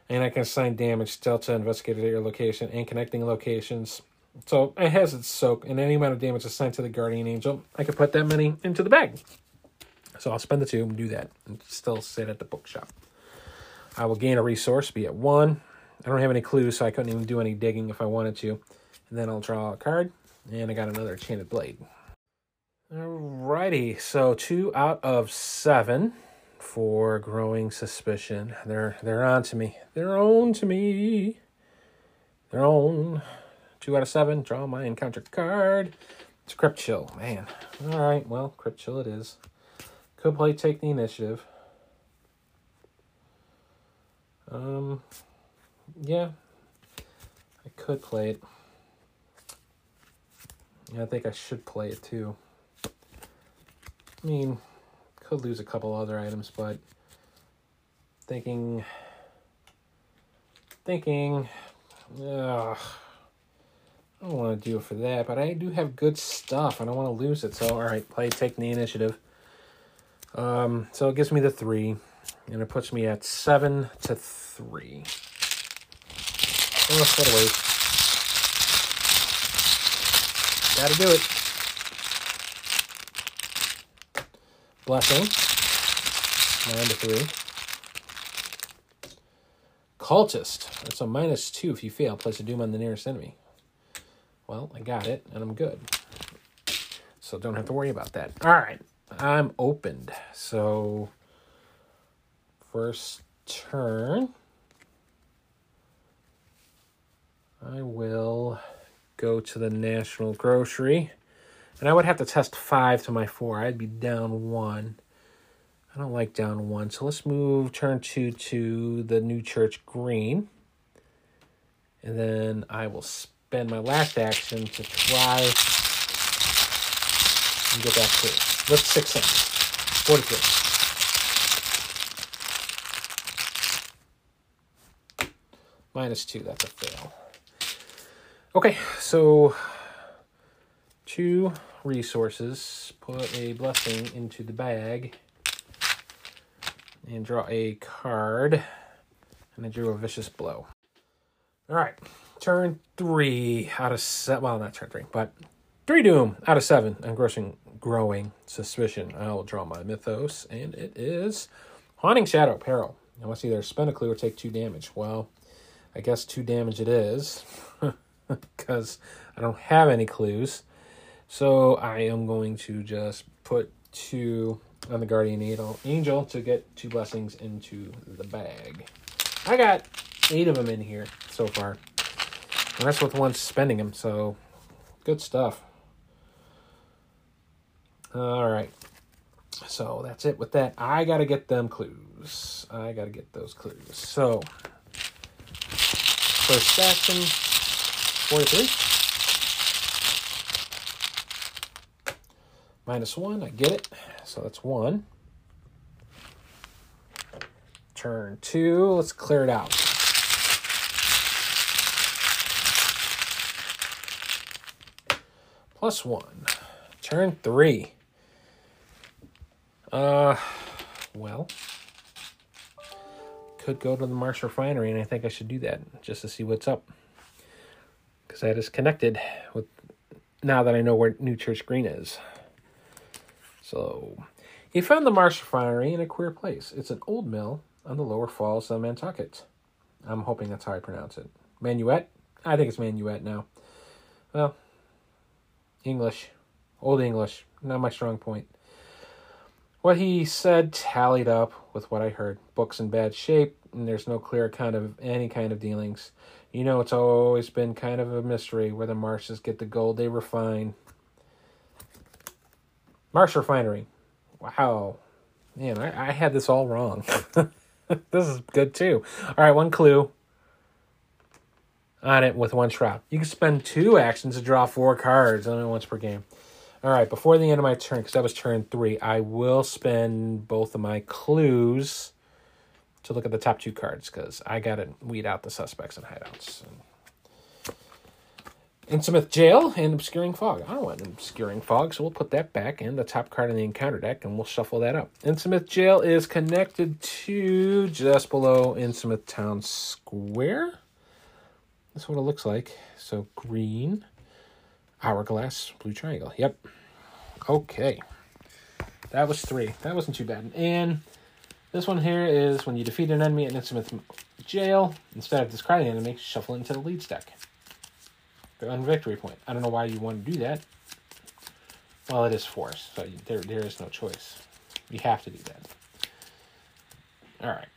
and I can assign damage, Delta, Investigator at your location, and connecting locations. So it has its soak, and any amount of damage assigned to the Guardian Angel, I could put that many into the bag. So I'll spend the two and do that, and still sit at the bookshop. I will gain a resource, be it one. I don't have any clues, so I couldn't even do any digging if I wanted to. And then I'll draw a card, and I got another Enchanted Blade. Alrighty, so two out of seven for growing suspicion. They're they're on to me. They're on to me. They're on. Two out of seven. Draw my encounter card. It's Crypt Chill. Man. Alright, well, Crypt Chill it is. Could play take the initiative. Um, yeah. I could play it. Yeah, I think I should play it too. I mean, could lose a couple other items, but thinking, thinking, ugh. I don't want to do it for that, but I do have good stuff. I don't want to lose it. So, all right, play take the initiative. Um, so it gives me the three, and it puts me at seven to three. Oh, what a waste. Gotta do it. Blessing. Nine to three. Cultist. That's a minus two if you fail. Place a doom on the nearest enemy. Well, I got it, and I'm good. So don't have to worry about that. All right, I'm opened. So first turn, I will go to the National Grocery. And I would have to test five to my four. I'd be down one. I don't like down one. So let's move turn two to the New Church Green. And then I will spend my last action to try and get that through. What's Sixth Sense? 43. Minus two, that's a fail. Okay, so two resources. Put a blessing into the bag. And draw a card. And I drew a vicious blow. All right turn three out of seven. Well, not turn three, but three doom out of seven. Engrossing, growing suspicion. I will draw my mythos, and it is haunting shadow peril. I must either spend a clue or take two damage. Well, I guess two damage it is, because I don't have any clues. So I am going to just put two on the Guardian Angel, Angel to get two blessings into the bag. I got eight of them in here so far. And that's with one spending them, so good stuff. All right. So that's it with that. I got to get them clues. I got to get those clues. So, first action 43. Minus 1, I get it. So that's 1. Turn 2, let's clear it out. Plus 1. Turn 3. Uh, well, could go to the Marsh Refinery, and I think I should do that just to see what's up. Because that is connected with now that I know where New Church Green is. So, he found the Marsh Refinery in a queer place. It's an old mill on the lower falls of Nantucket. I'm hoping that's how I pronounce it. Manuet? I think it's Manuet now. Well, English. Old English. Not my strong point. What he said tallied up with what I heard. Book's in bad shape, and there's no clear account of any kind of dealings. You know, it's always been kind of a mystery where the Marshes get the gold they refine. Marsh Refinery. Wow. Man, I, I had this all wrong. this is good too. All right, one clue on it with one shroud. You can spend two actions to draw four cards only once per game. All right, before the end of my turn, because that was turn three, I will spend both of my clues to look at the top two cards because I got to weed out the suspects and hideouts. Innsmouth Jail and Obscuring Fog. Oh, I don't want Obscuring Fog, so we'll put that back in the top card in the encounter deck and we'll shuffle that up. Innsmouth Jail is connected to just below Innsmouth Town Square. That's what it looks like. So green, hourglass, blue triangle. Yep. Okay. That was three. That wasn't too bad. And this one here is when you defeat an enemy in Innsmouth Jail, instead of discarding an enemy, shuffle into the leads deck. On victory point. I don't know why you want to do that. Well, it is force, so there there is no choice. You have to do that. All right.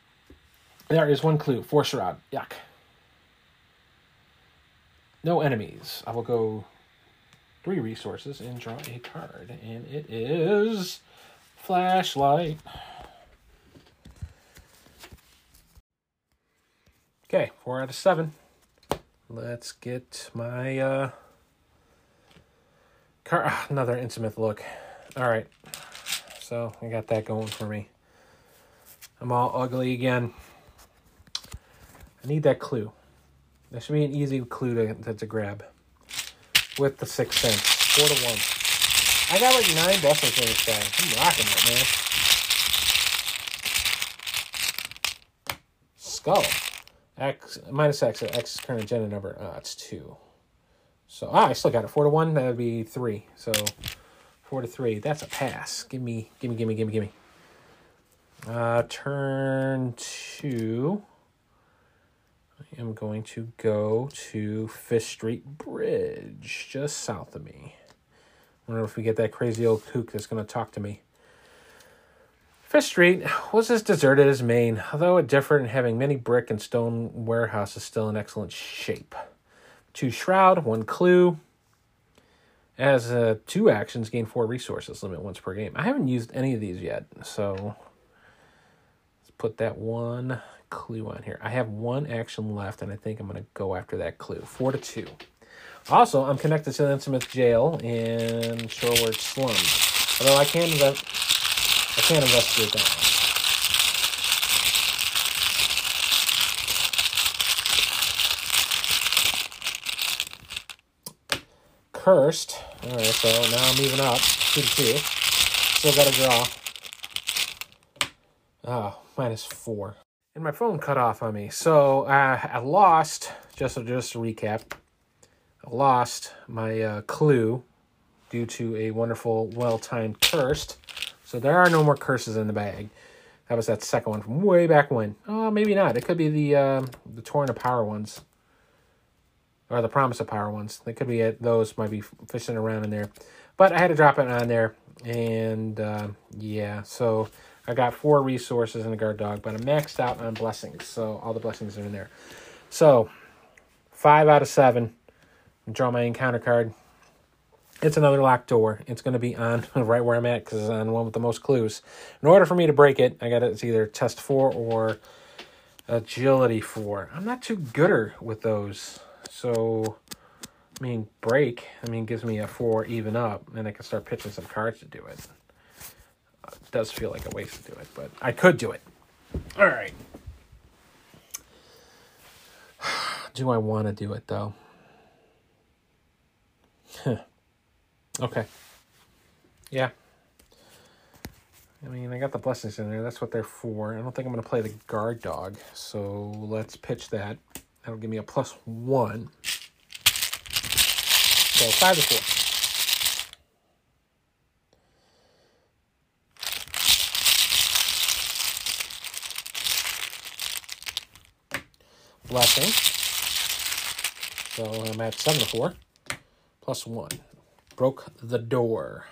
There is one clue. Force rod. Yuck. No enemies. I will go three resources and draw a card. And it is flashlight. Okay, four out of seven. Let's get my uh car ah, another Innsmouth look. All right. So I got that going for me. I'm all ugly again. I need that clue. That should be an easy clue to, to, to grab. With the Sixth Sense. Four to one. I got like nine blessings in this guy. I'm rocking it, man. Skull. X minus X, X current agenda number. Uh, it's two. So ah, I still got it. Four to one, that would be three. So four to three. That's a pass. Give me, give me, give me, give me, give me. Uh turn two. Am going to go to Fish Street Bridge, just south of me. I wonder if we get that crazy old kook that's going to talk to me. Fish Street was as deserted as Maine, although it differed in having many brick and stone warehouses still in excellent shape. Two Shroud, one Clue. As uh, two actions, gain four resources, limit once per game. I haven't used any of these yet, so let's put that one clue on here. I have one action left, and I think I'm going to go after that clue. Four to two. Also, I'm connected to the Innsmouth Jail in Shoreward Slums. Although I can't, invest- I can't investigate that one. Cursed. Alright, so now I'm moving up. Two to two. Still got to draw. Oh, minus four and my phone cut off on me. So uh, I lost, just, just to recap, I lost my uh, clue due to a wonderful, well-timed cursed. So there are no more curses in the bag. That was that second one from way back when. Oh, maybe not. It could be the uh, the Torrent of Power ones. Or the Promise of Power ones. They could be it. Those might be fishing around in there. But I had to drop it on there. And uh, yeah, so I got four resources in a guard dog, but I'm maxed out on blessings. So all the blessings are in there. So five out of seven. Draw my encounter card. It's another locked door. It's going to be on right where I'm at because it's on one with the most clues. In order for me to break it, I got it's either test four or agility four. I'm not too gooder with those. So, I mean, break, I mean, gives me a four even up, and I can start pitching some cards to do it. It does feel like a waste to do it, but I could do it. All right. Do I want to do it, though? okay. Yeah. I mean, I got the blessings in there. That's what they're for. I don't think I'm going to play the guard dog. So let's pitch that. That'll give me a plus one. So five to four. Blessing. So I'm at seven to four. Plus one. Broke the door.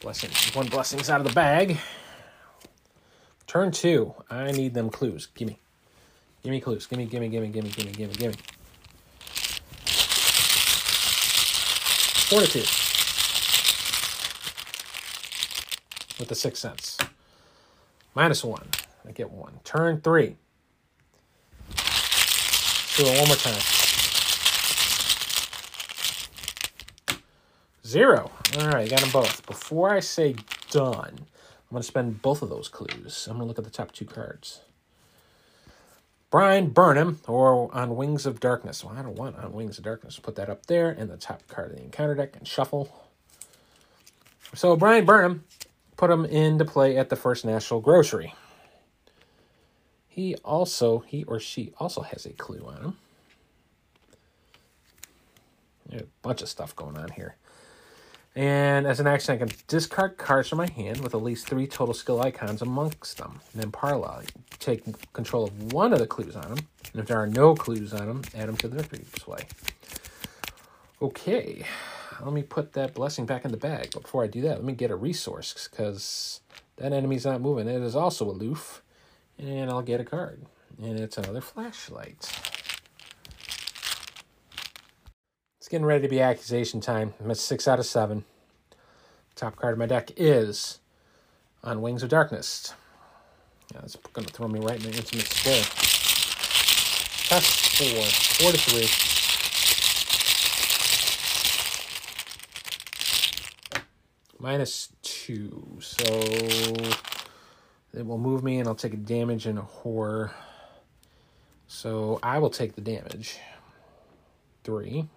Blessing. One blessings out of the bag. Turn two. I need them clues. Gimme. Gimme clues. Gimme, gimme, gimme, gimme, gimme, gimme, gimme. Fortitude. With the Sixth Sense. Minus one. I get one. Turn three. Do it one more time. Zero. All right, got them both. Before I say done, I'm going to spend both of those clues. I'm going to look at the top two cards. Brian Burnham, or On Wings of Darkness. Well, I don't want On Wings of Darkness. Put that up there in the top card of the encounter deck and shuffle. So Brian Burnham put him into play at the First National Grocery. He also, he or she also has a clue on him. A bunch of stuff going on here. And as an action, I can discard cards from my hand with at least three total skill icons amongst them. And then parlay, take control of one of the clues on them. And if there are no clues on them, add them to the victory display. Okay, let me put that blessing back in the bag. But before I do that, let me get a resource because that enemy's not moving. It is also aloof. And I'll get a card. And it's another flashlight. It's getting ready to be accusation time. I'm at six out of seven. Top card of my deck is on Wings of Darkness. Yeah, it's going to throw me right in the Innsmouth square. Test four, four to three. Minus two, so it will move me and I'll take a damage and a horror. So I will take the damage. Three.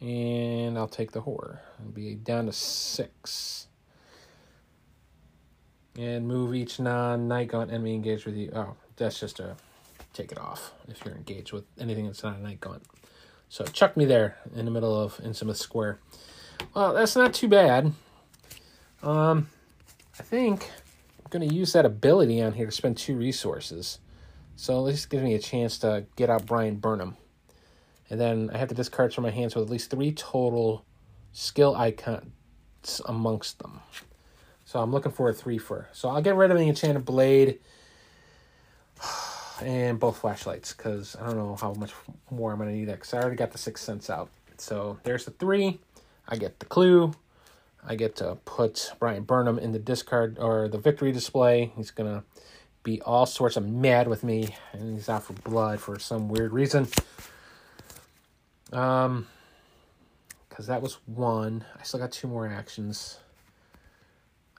And I'll take the horror. It'll be down to six. And move each non-night gaunt enemy engaged with you. Oh, that's just a take it off if you're engaged with anything that's not a night gaunt. So chuck me there in the middle of Innsmouth Square. Well, that's not too bad. Um, I think going to use that ability on here to spend two resources. So this gives me a chance to get out Brian Burnham. And then I have to discard from my hands with at least three total skill icons amongst them. So I'm looking for a three for. So I'll get rid of the enchanted blade and both flashlights because I don't know how much more I'm going to need that because I already got the Sixth Sense out. So there's the three. I get the clue. I get to put Brian Burnham in the discard or the victory display. He's going to be all sorts of mad with me and he's out for blood for some weird reason. Um, because that was one. I still got two more actions.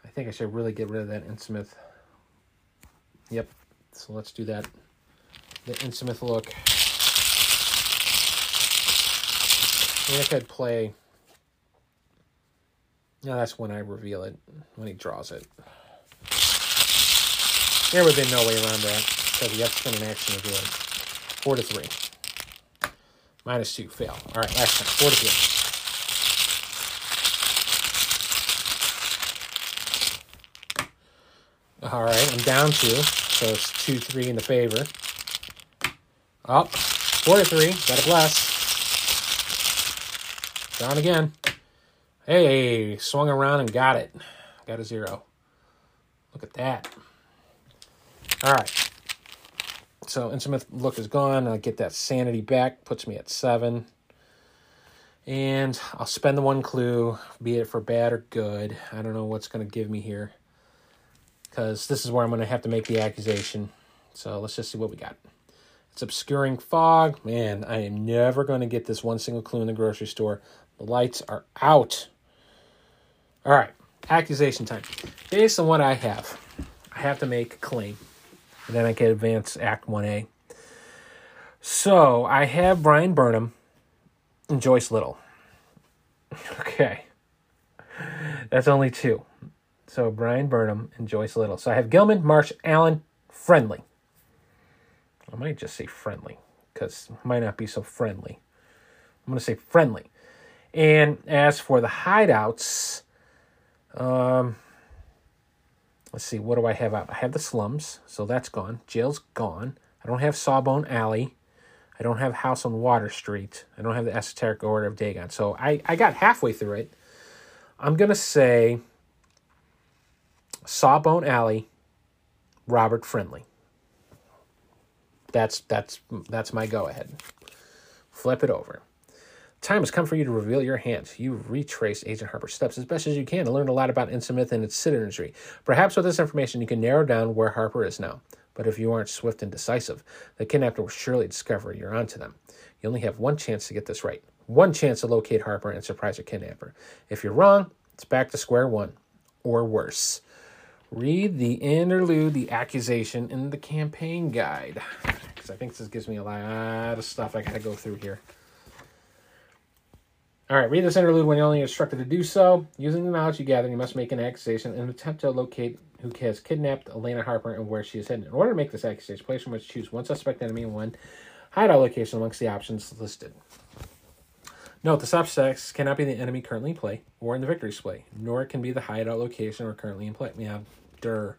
I think I should really get rid of that Innsmouth. Yep. So let's do that. The Innsmouth look. I could play. No, that's when I reveal it, when he draws it. There would have been no way around that, because you have to spend an action to do it. Four to three. Minus two, fail. All right, last time. Four to three. All right, I'm down two, so it's two, three in the favor. Up, four to three. Got to bless. Down again. Hey, swung around and got it. Got a zero. Look at that. All right. So Innsmouth look is gone. I get that sanity back. Puts me at seven. And I'll spend the one clue, be it for bad or good. I don't know what's going to give me here. Because this is where I'm going to have to make the accusation. So let's just see what we got. It's obscuring fog. Man, I am never going to get this one single clue in the grocery store. The lights are out. All right, accusation time. Based on what I have, I have to make a claim. And then I can advance Act 1A. So I have Brian Burnham and Joyce Little. Okay. That's only two. So Brian Burnham and Joyce Little. So I have Gilman, Marsh, Allen, Friendly. I might just say friendly because might not be so friendly. I'm going to say friendly. And as for the hideouts, um, let's see, what do I have out? I have the slums, so that's gone. Jail's gone. I don't have Sawbone Alley. I don't have House on Water Street. I don't have the Esoteric Order of Dagon. So I, I got halfway through it. I'm going to say Sawbone Alley, Robert Friendly. That's that's that's my go ahead. Flip it over. Time has come for you to reveal your hand. You retrace Agent Harper's steps as best as you can to learn a lot about Innsmouth and its citizenry. Perhaps with this information you can narrow down where Harper is now. But if you aren't swift and decisive, the kidnapper will surely discover you're onto them. You only have one chance to get this right. One chance to locate Harper and surprise your kidnapper. If you're wrong, it's back to square one. Or worse. Read the interlude, the accusation, in the campaign guide. Because I think this gives me a lot of stuff I gotta go through here. All right, read this interlude when you're only instructed to do so. Using the knowledge you gather, you must make an accusation and attempt to locate who has kidnapped Elina Harper and where she is hidden. In order to make this accusation, players must choose one suspect enemy and one hideout location amongst the options listed. Note, the suspects cannot be the enemy currently in play or in the victory display, nor can be the hideout location or currently in play. Yeah, der,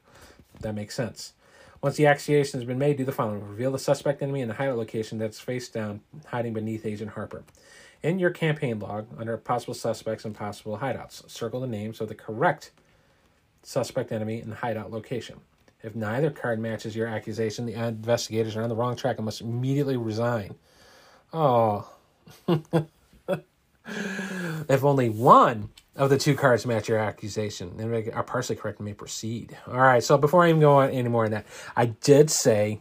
that makes sense. Once the accusation has been made, do the following. Reveal the suspect enemy and the hideout location that's face down, hiding beneath Agent Harper. In your campaign log, under possible suspects and possible hideouts, circle the names of the correct suspect enemy and hideout location. If neither card matches your accusation, the investigators are on the wrong track and must immediately resign. Oh. if only one of the two cards match your accusation, then are partially correct and may proceed. All right, so before I even go on any more on that, I did say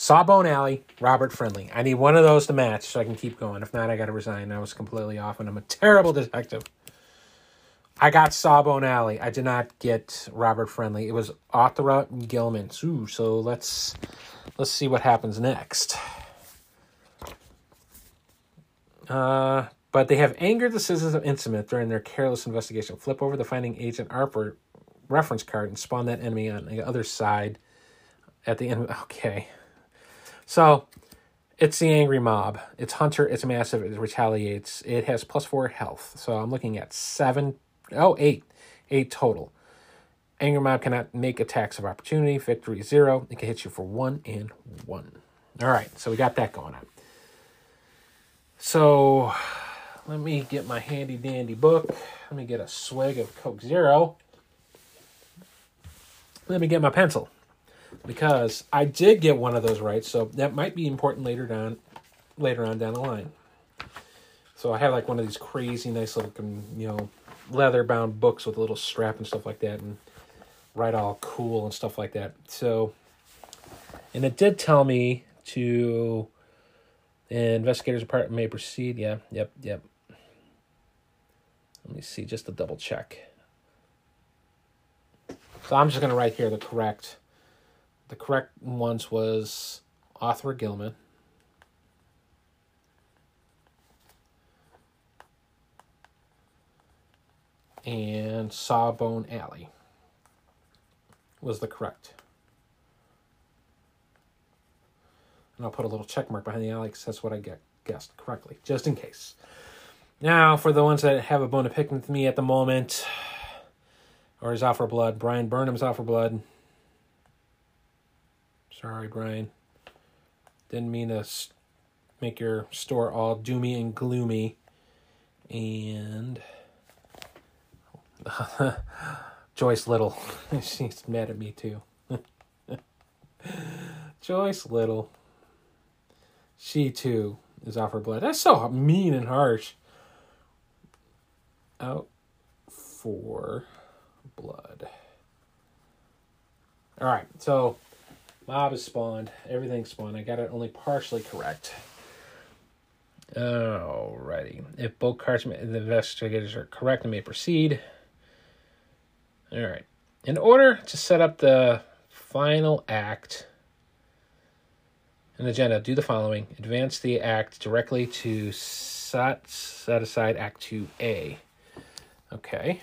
Sawbone Alley, Robert Friendly. I need one of those to match so I can keep going. If not, I got to resign. I was completely off, and I'm a terrible detective. I got Sawbone Alley. I did not get Robert Friendly. It was Arthur Gilman. Ooh, so let's let's see what happens next. Uh, but they have angered the citizens of Innsmouth during their careless investigation. Flip over the finding agent Harper reference card and spawn that enemy on the other side at the end. Okay. So it's the angry mob. It's Hunter. It's massive. It retaliates. It has plus four health. So I'm looking at seven, oh, eight, eight total. Angry mob cannot make attacks of opportunity. Victory zero. It can hit you for one and one. All right. So we got that going on. So let me get my handy dandy book. Let me get a swig of Coke Zero. Let me get my pencil because I did get one of those right, so that might be important later down, later on down the line. So I have like one of these crazy nice looking, you know, leather bound books with a little strap and stuff like that, and write all cool and stuff like that. So, and it did tell me to investigators department may proceed. Yeah, yep, yep. Let me see, just to double check. So I'm just going to write here the correct the correct ones was Arthur Gilman. And Sawbone Alley was the correct. And I'll put a little check mark behind the alley because that's what I get, guessed correctly, just in case. Now, for the ones that have a bone to pick with me at the moment, or is out for blood, Brian Burnham's out for blood. Sorry, Brian. Didn't mean to make your store all doomy and gloomy. And Joyce Little. She's mad at me too. Joyce Little. She too is off her blood. That's so mean and harsh. Out for blood. All right, so mob is spawned. Everything's spawned. I got it only partially correct. Alrighty. If both cards, the investigators are correct and may proceed. All right. In order to set up the final act and agenda, do the following. Advance the act directly to set, set aside Act 2A. Okay.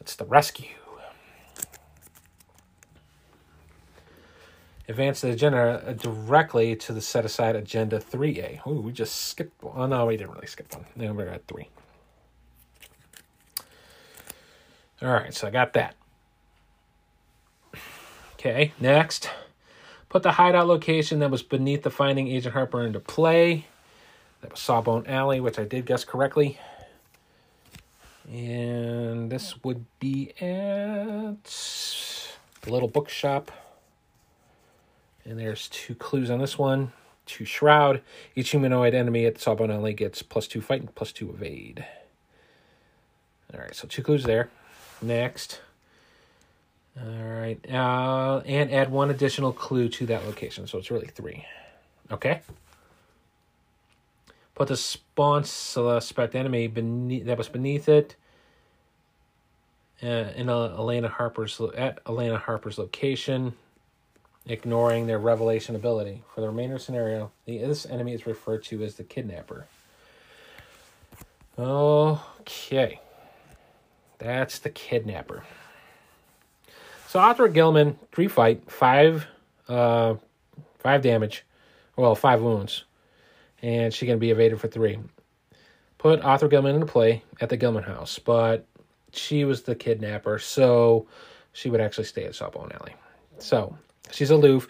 It's the rescue. Advance the agenda directly to the set aside agenda 3A. Oh, we just skipped one. Oh, no, we didn't really skip one. No, we're at 3. All right, so I got that. Okay, next. Put the hideout location that was beneath the Finding Agent Harper into play. That was Sawbone Alley, which I did guess correctly. And this would be at the little bookshop. And there's two clues on this one. Two Shroud. Each humanoid enemy at the Sawbone Alley gets plus two fight and plus two evade. All right, so two clues there. Next. All right. Uh, and add one additional clue to that location. So it's really three. Okay. Put the spawn suspect enemy beneath, that was beneath it uh, in Elina Harper's at Elina Harper's location, ignoring their revelation ability. For the remainder scenario, the, this enemy is referred to as the kidnapper. Okay. That's the kidnapper. So Otheria Gilman, three fight, five, uh, five damage, well, five wounds, and she can be evaded for three. Put Otheria Gilman into play at the Gilman house, but she was the kidnapper, so she would actually stay at Sawbone Alley. So she's aloof,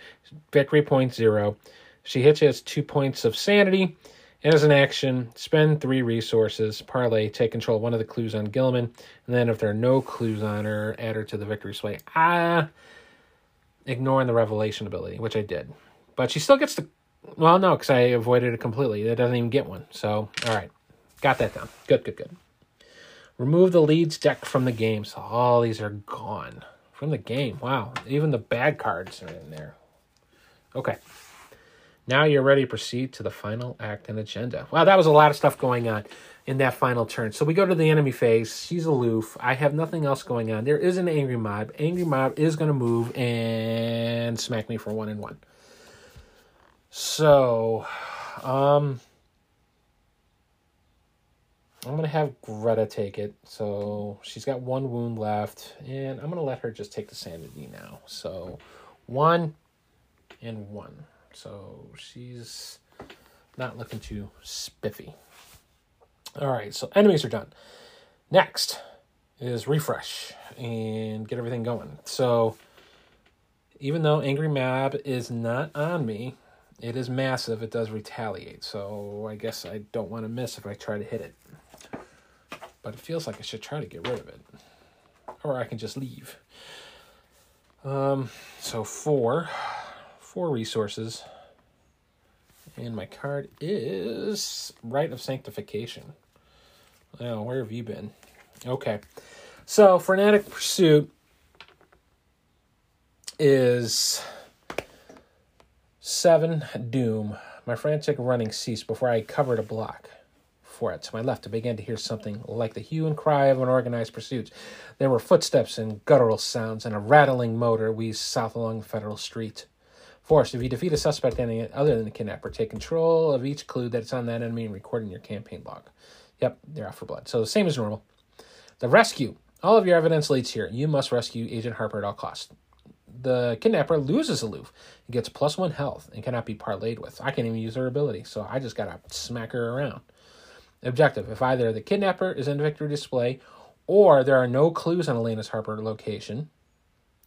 victory point zero. She hits you as two points of sanity as an action, spend three resources, parlay, take control of one of the clues on Gilman, and then if there are no clues on her, add her to the victory sway. Ah, ignoring the revelation ability, which I did. But she still gets the. Well, no, because I avoided it completely. It doesn't even get one. So, all right. Got that down. Good, good, good. Remove the leads deck from the game. So all these are gone from the game. Wow. Even the bad cards are in there. Okay. Now you're ready to proceed to the final act and agenda. Wow, that was a lot of stuff going on in that final turn. So we go to the enemy phase. She's aloof. I have nothing else going on. There is an angry mob. Angry mob is going to move and smack me for one and one. So, um, I'm going to have Greta take it. So she's got one wound left, and I'm going to let her just take the sanity now. So one and one. So she's not looking too spiffy. All right, so enemies are done. Next is refresh and get everything going. So even though Angry Mob is not on me, it is massive. It does retaliate. So I guess I don't want to miss if I try to hit it. But it feels like I should try to get rid of it. Or I can just leave. Um, so four four resources. And my card is Rite of Sanctification. Oh, where have you been? Okay. So, Frenetic Pursuit is seven Doom. My frantic running ceased before I covered a block for it. To my left, I began to hear something like the hue and cry of an organized pursuit. There were footsteps and guttural sounds, and a rattling motor wheezed south along federal street. Force, if you defeat a suspect any other than the kidnapper, take control of each clue that's on that enemy and record in your campaign log. Yep, they're out for blood. So the same as normal. The rescue. All of your evidence leads here. You must rescue Agent Harper at all costs. The kidnapper loses aloof. He gets plus one health and cannot be parlayed with. I can't even use her ability, so I just gotta smack her around. Objective. If either the kidnapper is in victory display or there are no clues on Elina's Harper location,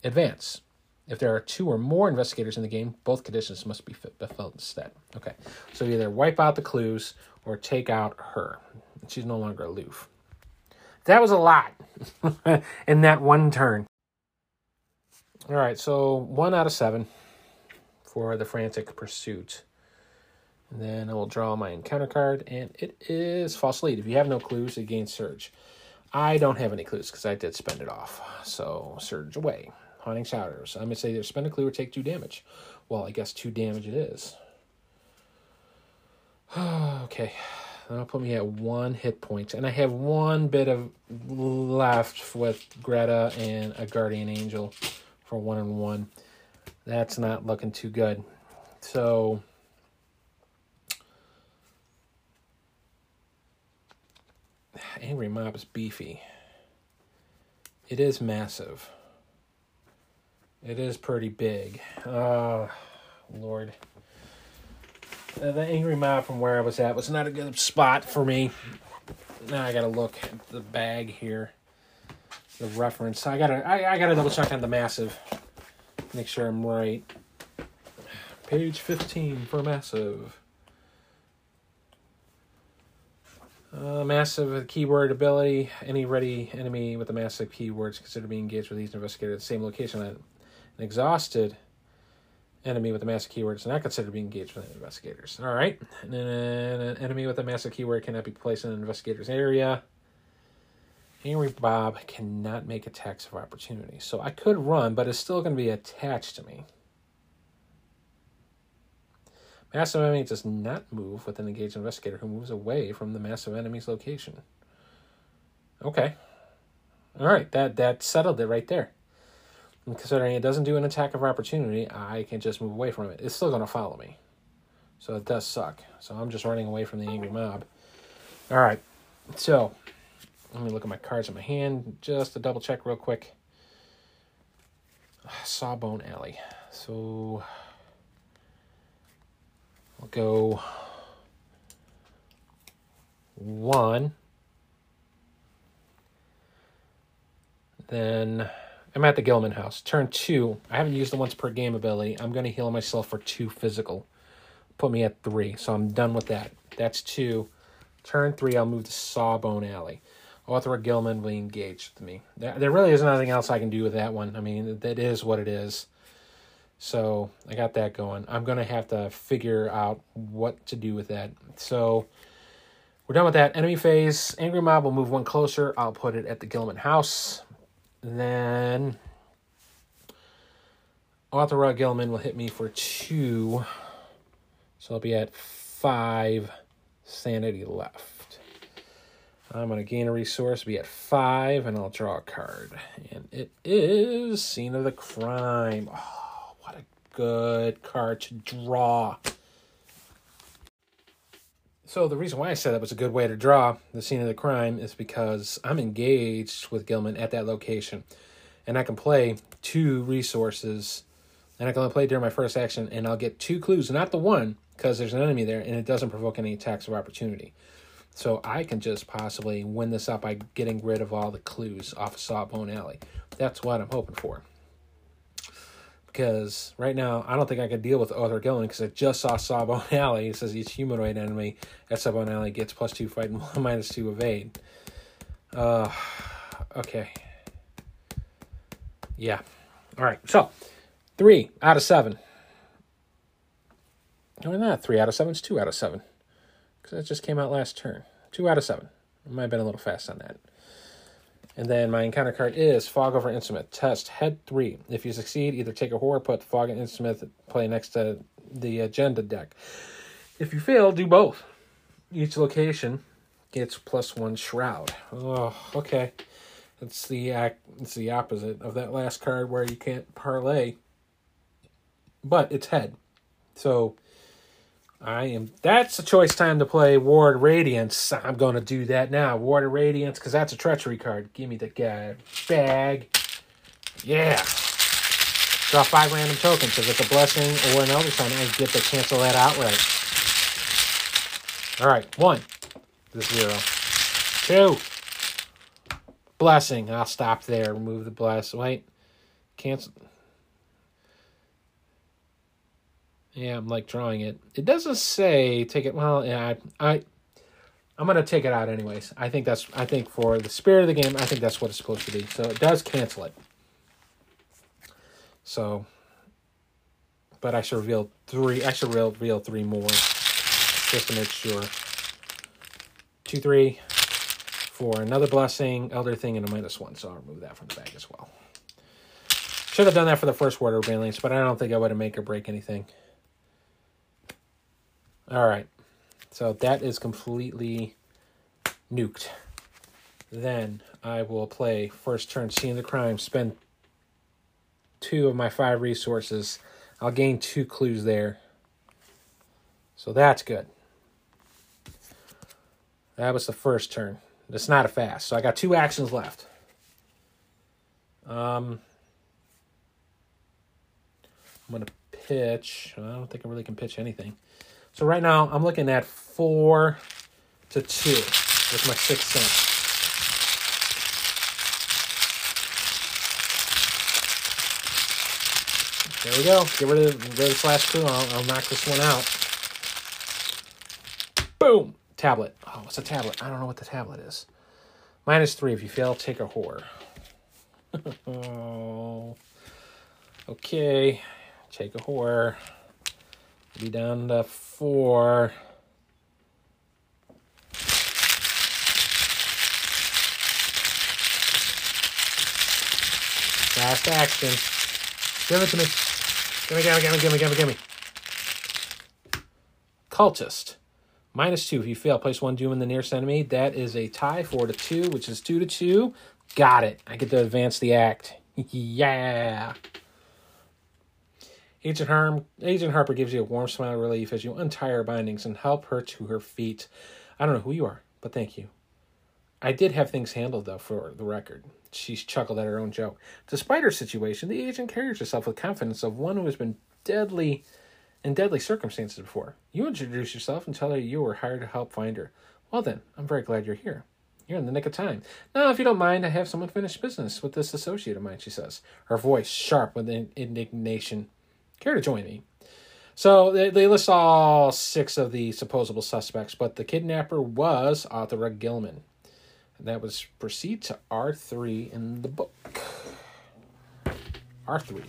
advance. If there are two or more investigators in the game, both conditions must be fulfilled instead. Okay, so either wipe out the clues or take out her. She's no longer aloof. That was a lot in that one turn. All right, so one out of seven for the frantic pursuit. And then I will draw my encounter card, and it is false lead. If you have no clues, it gains surge. I don't have any clues because I did spend it off. So surge away. Haunting Shadows. I'm going to say either spend a clue or take two damage. Well, I guess two damage it is. okay. That'll put me at one hit point. And I have one bit of left with Greta and a Guardian Angel for one and one. That's not looking too good. So Angry Mob is beefy. It is massive. It is pretty big. Oh, Lord. Uh, the Angry Mob from where I was at was not a good spot for me. Now I gotta look at the bag here. The reference. I gotta I, I gotta double check on the massive. Make sure I'm right. Page 15 for massive. Uh, massive keyword ability. Any ready enemy with a massive keyword is considered being engaged with these investigators at the same location. An exhausted enemy with a massive keyword is not considered being engaged with investigators. All right. And an enemy with a massive keyword cannot be placed in an investigator's area. Angry Mob cannot make attacks of opportunity. So I could run, but it's still going to be attached to me. Massive enemy does not move with an engaged investigator who moves away from the massive enemy's location. Okay. All right, that that settled it right there. And considering it doesn't do an attack of opportunity, I can just move away from it. It's still going to follow me. So it does suck. So I'm just running away from the angry mob. All right. So let me look at my cards in my hand just to double check real quick. Sawbone Alley. So I'll go one. Then I'm at the Gilman house. Turn two. I haven't used the once per game ability. I'm going to heal myself for two physical. Put me at three. So I'm done with that. That's two. Turn three, I'll move to Sawbone Alley. Otheria Gilman will engage with me. There really is nothing else I can do with that one. I mean, that is what it is. So I got that going. I'm going to have to figure out what to do with that. So we're done with that. Enemy phase. Angry Mob will move one closer. I'll put it at the Gilman house. Then Otheria Gilman will hit me for two. So I'll be at five sanity left. I'm going to gain a resource, be at five, and I'll draw a card. And it is Scene of the Crime. Oh good card to draw. So the reason why I said that was a good way to draw the scene of the crime is because I'm engaged with Gilman at that location, and I can play two resources, and I can only play during my first action, and I'll get two clues, not the one, because there's an enemy there, and it doesn't provoke any attacks of opportunity. So I can just possibly win this up by getting rid of all the clues off of Sawbone Alley. That's what I'm hoping for because right now I don't think I could deal with Otheria Gilman because I just saw Sawbone Alley. He says each humanoid enemy at Sawbone Alley gets plus two fight and minus two evade. Uh, okay. Yeah. All right. So three out of seven. No, not three out of seven. It's two out of seven because that just came out last turn. Two out of seven. I might have been a little fast on that. And then my encounter card is Fog over Innsmouth. Test head three. If you succeed, either take a horror, put Fog and Innsmouth play next to the agenda deck. If you fail, do both. Each location gets plus one shroud. Oh, okay. It's the act. It's the opposite of that last card where you can't parlay. But it's head, so I am. That's a choice time to play Ward Radiance. I'm going to do that now. Ward Radiance, because that's a treachery card. Give me the guy. Bag. Yeah. Draw five random tokens. If it's a blessing or an elder sign, I get to cancel that outright. All right. One. The zero. Two. Blessing. I'll stop there. Remove the bless. Wait. Cancel. Yeah, I'm like drawing it. It doesn't say take it. Well, yeah, I, I I'm gonna take it out anyways. I think that's. I think for the spirit of the game, I think that's what it's supposed to be. So it does cancel it. So, but I should reveal three. I should reveal three more, just to make sure. Two, three, four. Another blessing, elder thing, and a minus one. So I'll remove that from the bag as well. Should have done that for the first word of banelings, but I don't think I would have make or break anything. All right. So that is completely nuked. Then I will play first turn Scene of the Crime, spend two of my five resources. I'll gain two clues there. So that's good. That was the first turn. It's not a fast. So I got two actions left. Um, I'm going to pitch. I don't think I really can pitch anything. So right now I'm looking at four to two with my sixth sense. There we go. Get rid of, rid of this last clue. I'll, I'll knock this one out. Boom! Tablet. Oh, what's a tablet? I don't know what the tablet is. Minus three. If you fail, take a whore. oh. Okay. Take a whore. Be down to four. Fast action. Give it to me. Gimme, gimme, gimme, gimme, gimme, gimme. Cultist. Minus two. If you fail, place one doom in the nearest enemy. That is a tie, four to two, which is two to two. Got it. I get to advance the act. yeah. Agent, Harm, Agent Harper gives you a warm smile of relief as you untie her bindings and help her to her feet. I don't know who you are, but thank you. I did have things handled, though, for the record. She chuckled at her own joke. Despite her situation, the agent carries herself with confidence of one who has been deadly in deadly circumstances before. You introduce yourself and tell her you were hired to help find her. Well, then, I'm very glad you're here. You're in the nick of time. Now, if you don't mind, I have someone finish business with this associate of mine, she says, her voice sharp with indignation. Care to join me? So they, they list all six of the supposable suspects, but the kidnapper was Otheria Gilman. And that was proceed to R3 in the book. R3.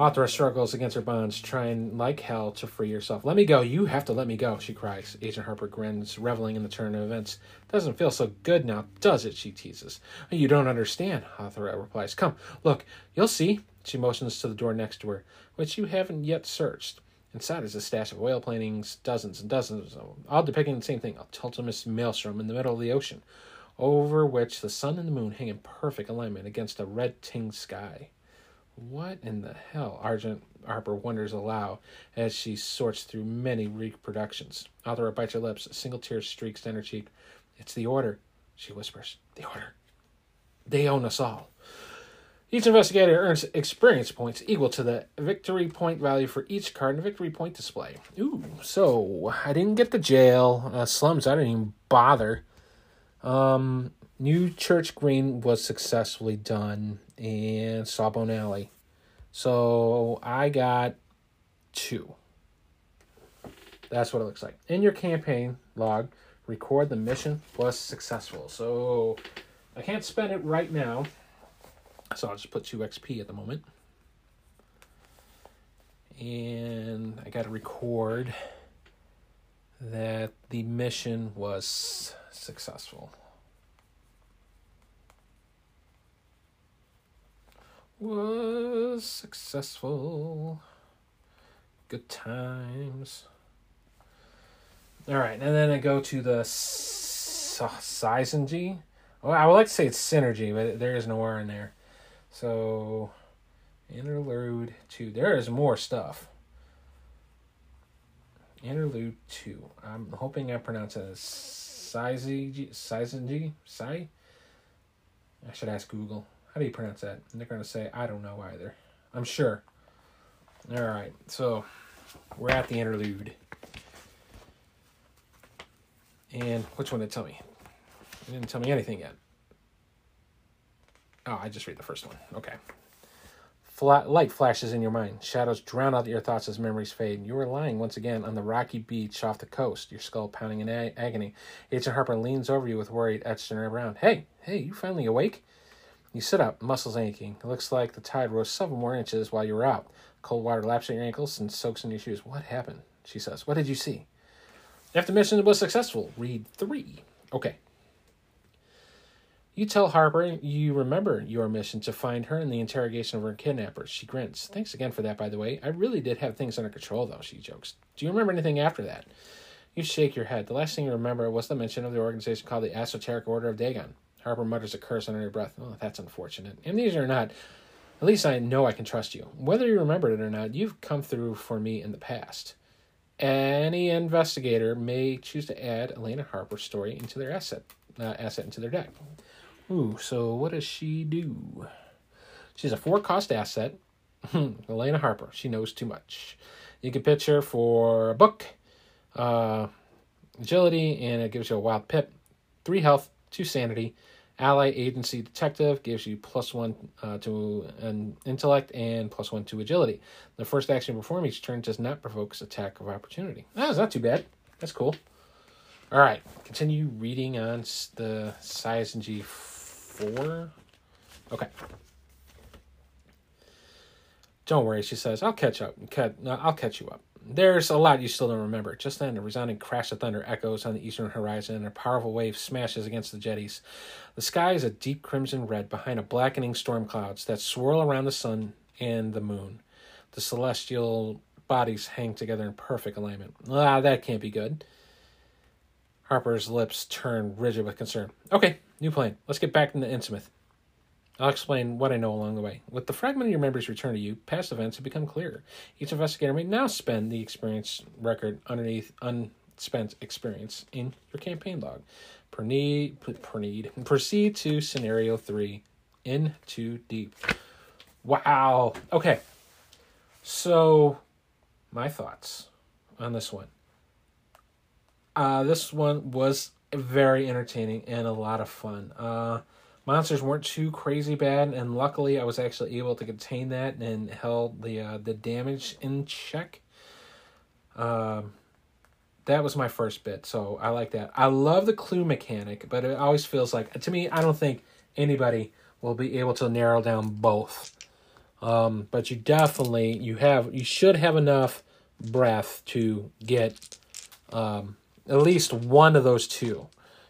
Otheria struggles against her bonds, trying like hell to free herself. Let me go. You have to let me go, she cries. Agent Harper grins, reveling in the turn of events. Doesn't feel so good now, does it? She teases. You don't understand, Otheria replies. Come, look, you'll see. She motions to the door next to her, which you haven't yet searched. Inside is a stash of oil paintings, dozens and dozens of them, all depicting the same thing a tumultuous maelstrom in the middle of the ocean, over which the sun and the moon hang in perfect alignment against a red tinged sky. What in the hell? Agent Harper wonders aloud as she sorts through many reproductions. Otheria bites her lips, a single tear streaks down her cheek. It's the order, she whispers. The order. They own us all. Each investigator earns experience points equal to the victory point value for each card in the victory point display. Ooh, so I didn't get the jail. Uh, slums, I didn't even bother. Um, New Church Green was successfully done, and Sawbone Alley. So I got two. That's what it looks like. In your campaign log, record the mission was successful. So I can't spend it right now so I'll just put 2 XP at the moment. And I got to record that the mission was successful. Was successful. Good times. All right, and then I go to the Syzygy. Well, I would like to say it's synergy, but there is no R in there. So, interlude two. There is more stuff. Interlude two. I'm hoping I pronounce it as Syzygy. Syzygy? Sai? I should ask Google. Do you pronounce that? And they're going to say, I don't know either. I'm sure. All right. So, we're at the interlude. And which one did it tell me? It didn't tell me anything yet. Oh, I just read the first one. Okay. Fla- light flashes in your mind. Shadows drown out your thoughts as memories fade. You are lying once again on the rocky beach off the coast, your skull pounding in a- agony. Agent Harper leans over you with worried, etched in her brown. Hey, hey, you finally awake? You sit up, muscles aching. It looks like the tide rose several more inches while you were out. Cold water laps at your ankles and soaks in your shoes. What happened? She says. What did you see? If the mission was successful, read three. Okay. You tell Harper you remember your mission to find her and the interrogation of her kidnappers. She grins. Thanks again for that, by the way. I really did have things under control, though, she jokes. Do you remember anything after that? You shake your head. The last thing you remember was the mention of the organization called the Esoteric Order of Dagon. Harper mutters a curse under her breath. Oh, that's unfortunate. Amnesia or not, at least I know I can trust you. Whether you remembered it or not, you've come through for me in the past. Any investigator may choose to add Elina Harper's story into their asset uh, asset into their deck. Ooh, so what does she do? She's a four cost asset. Elina Harper. She knows too much. You can pitch her for a book, uh, agility, and it gives you a wild pip, three health, two sanity. Ally agency detective gives you plus one uh, to an intellect and plus one to agility. The first action performed each turn does not provoke attack of opportunity. That's not too bad. That's cool. All right, continue reading on the Syzygy 4. Okay. Don't worry, she says. I'll catch up. I'll catch you up. There's a lot you still don't remember. Just then, a resounding crash of thunder echoes on the eastern horizon, and a powerful wave smashes against the jetties. The sky is a deep crimson red behind a blackening storm clouds that swirl around the sun and the moon. The celestial bodies hang together in perfect alignment. Ah, that can't be good. Harper's lips turn rigid with concern. Okay, new plan. Let's get back into Innsmouth. I'll explain what I know along the way. With the fragment of your memories returned to you, past events have become clearer. Each investigator may now spend the experience record underneath unspent experience in your campaign log. Proceed, proceed, proceed to scenario three. In too deep. Wow. Okay. So, my thoughts on this one. Uh, this one was very entertaining and a lot of fun. Uh, monsters weren't too crazy bad, and luckily I was actually able to contain that and held the uh, the damage in check. Um, that was my first bit, so I like that. I love the clue mechanic, but it always feels like to me I don't think anybody will be able to narrow down both. Um, but you definitely you have you should have enough breath to get um, at least one of those two.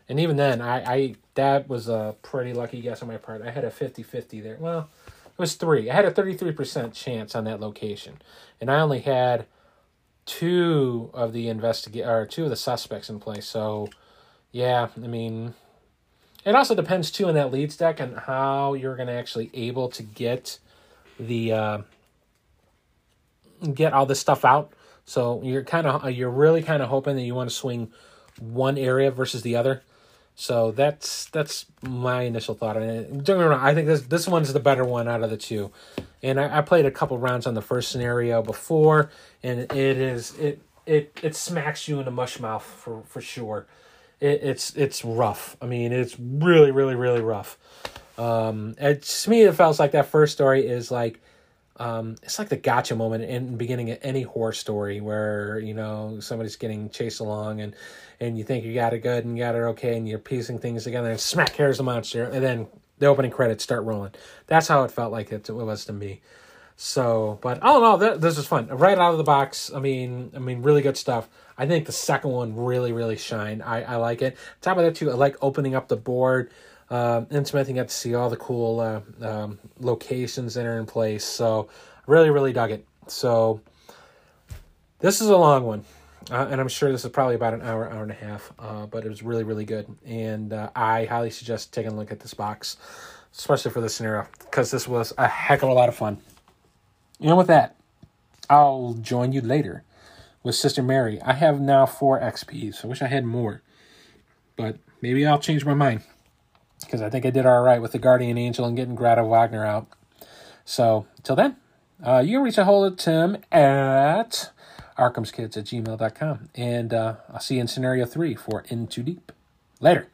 And even then, I, I that was a pretty lucky guess on my part. I had a 50-50 there. Well, it was three. I had a 33% chance on that location. And I only had two of the investigate or two of the suspects in place. So, yeah, I mean, it also depends too on that leads deck and how you're going to actually able to get the uh, get all this stuff out. So you're kind of you're really kind of hoping that you want to swing one area versus the other. So that's that's my initial thought it. Don't get wrong, I think this this one's the better one out of the two. And I, I played a couple rounds on the first scenario before, and it is it it it smacks you in the mush mouth for for sure. It, it's it's rough. I mean, it's really really really rough. Um, it, to me, it feels like that first story is like um, it's like the gotcha moment in the beginning of any horror story where you know somebody's getting chased along and and you think you got it good and you got it okay and you're piecing things together and smack here's the monster. And then the opening credits start rolling. That's how it felt like it, it was to me. So but all in all th- this was fun. Right out of the box. I mean i mean really good stuff. I think the second one really really shined. I, I like it. Top of that too i like opening up the board um, and Smith, you got to see all the cool uh, um, locations that are in place. So, really, really dug it. So, this is a long one, uh, and I'm sure this is probably about an hour, hour and a half. Uh, but it was really, really good, and uh, I highly suggest taking a look at this box, especially for this scenario, because this was a heck of a lot of fun. And with that, I'll join you later with Sister Mary. I have now four XPs. I wish I had more, but maybe I'll change my mind because I think I did all right with the Guardian Angel and getting Greta Wagner out. So, till then, uh, you can reach a hold of Tim at arkhamskids at gmail.com. And uh, I'll see you in scenario three for In Too Deep. Later.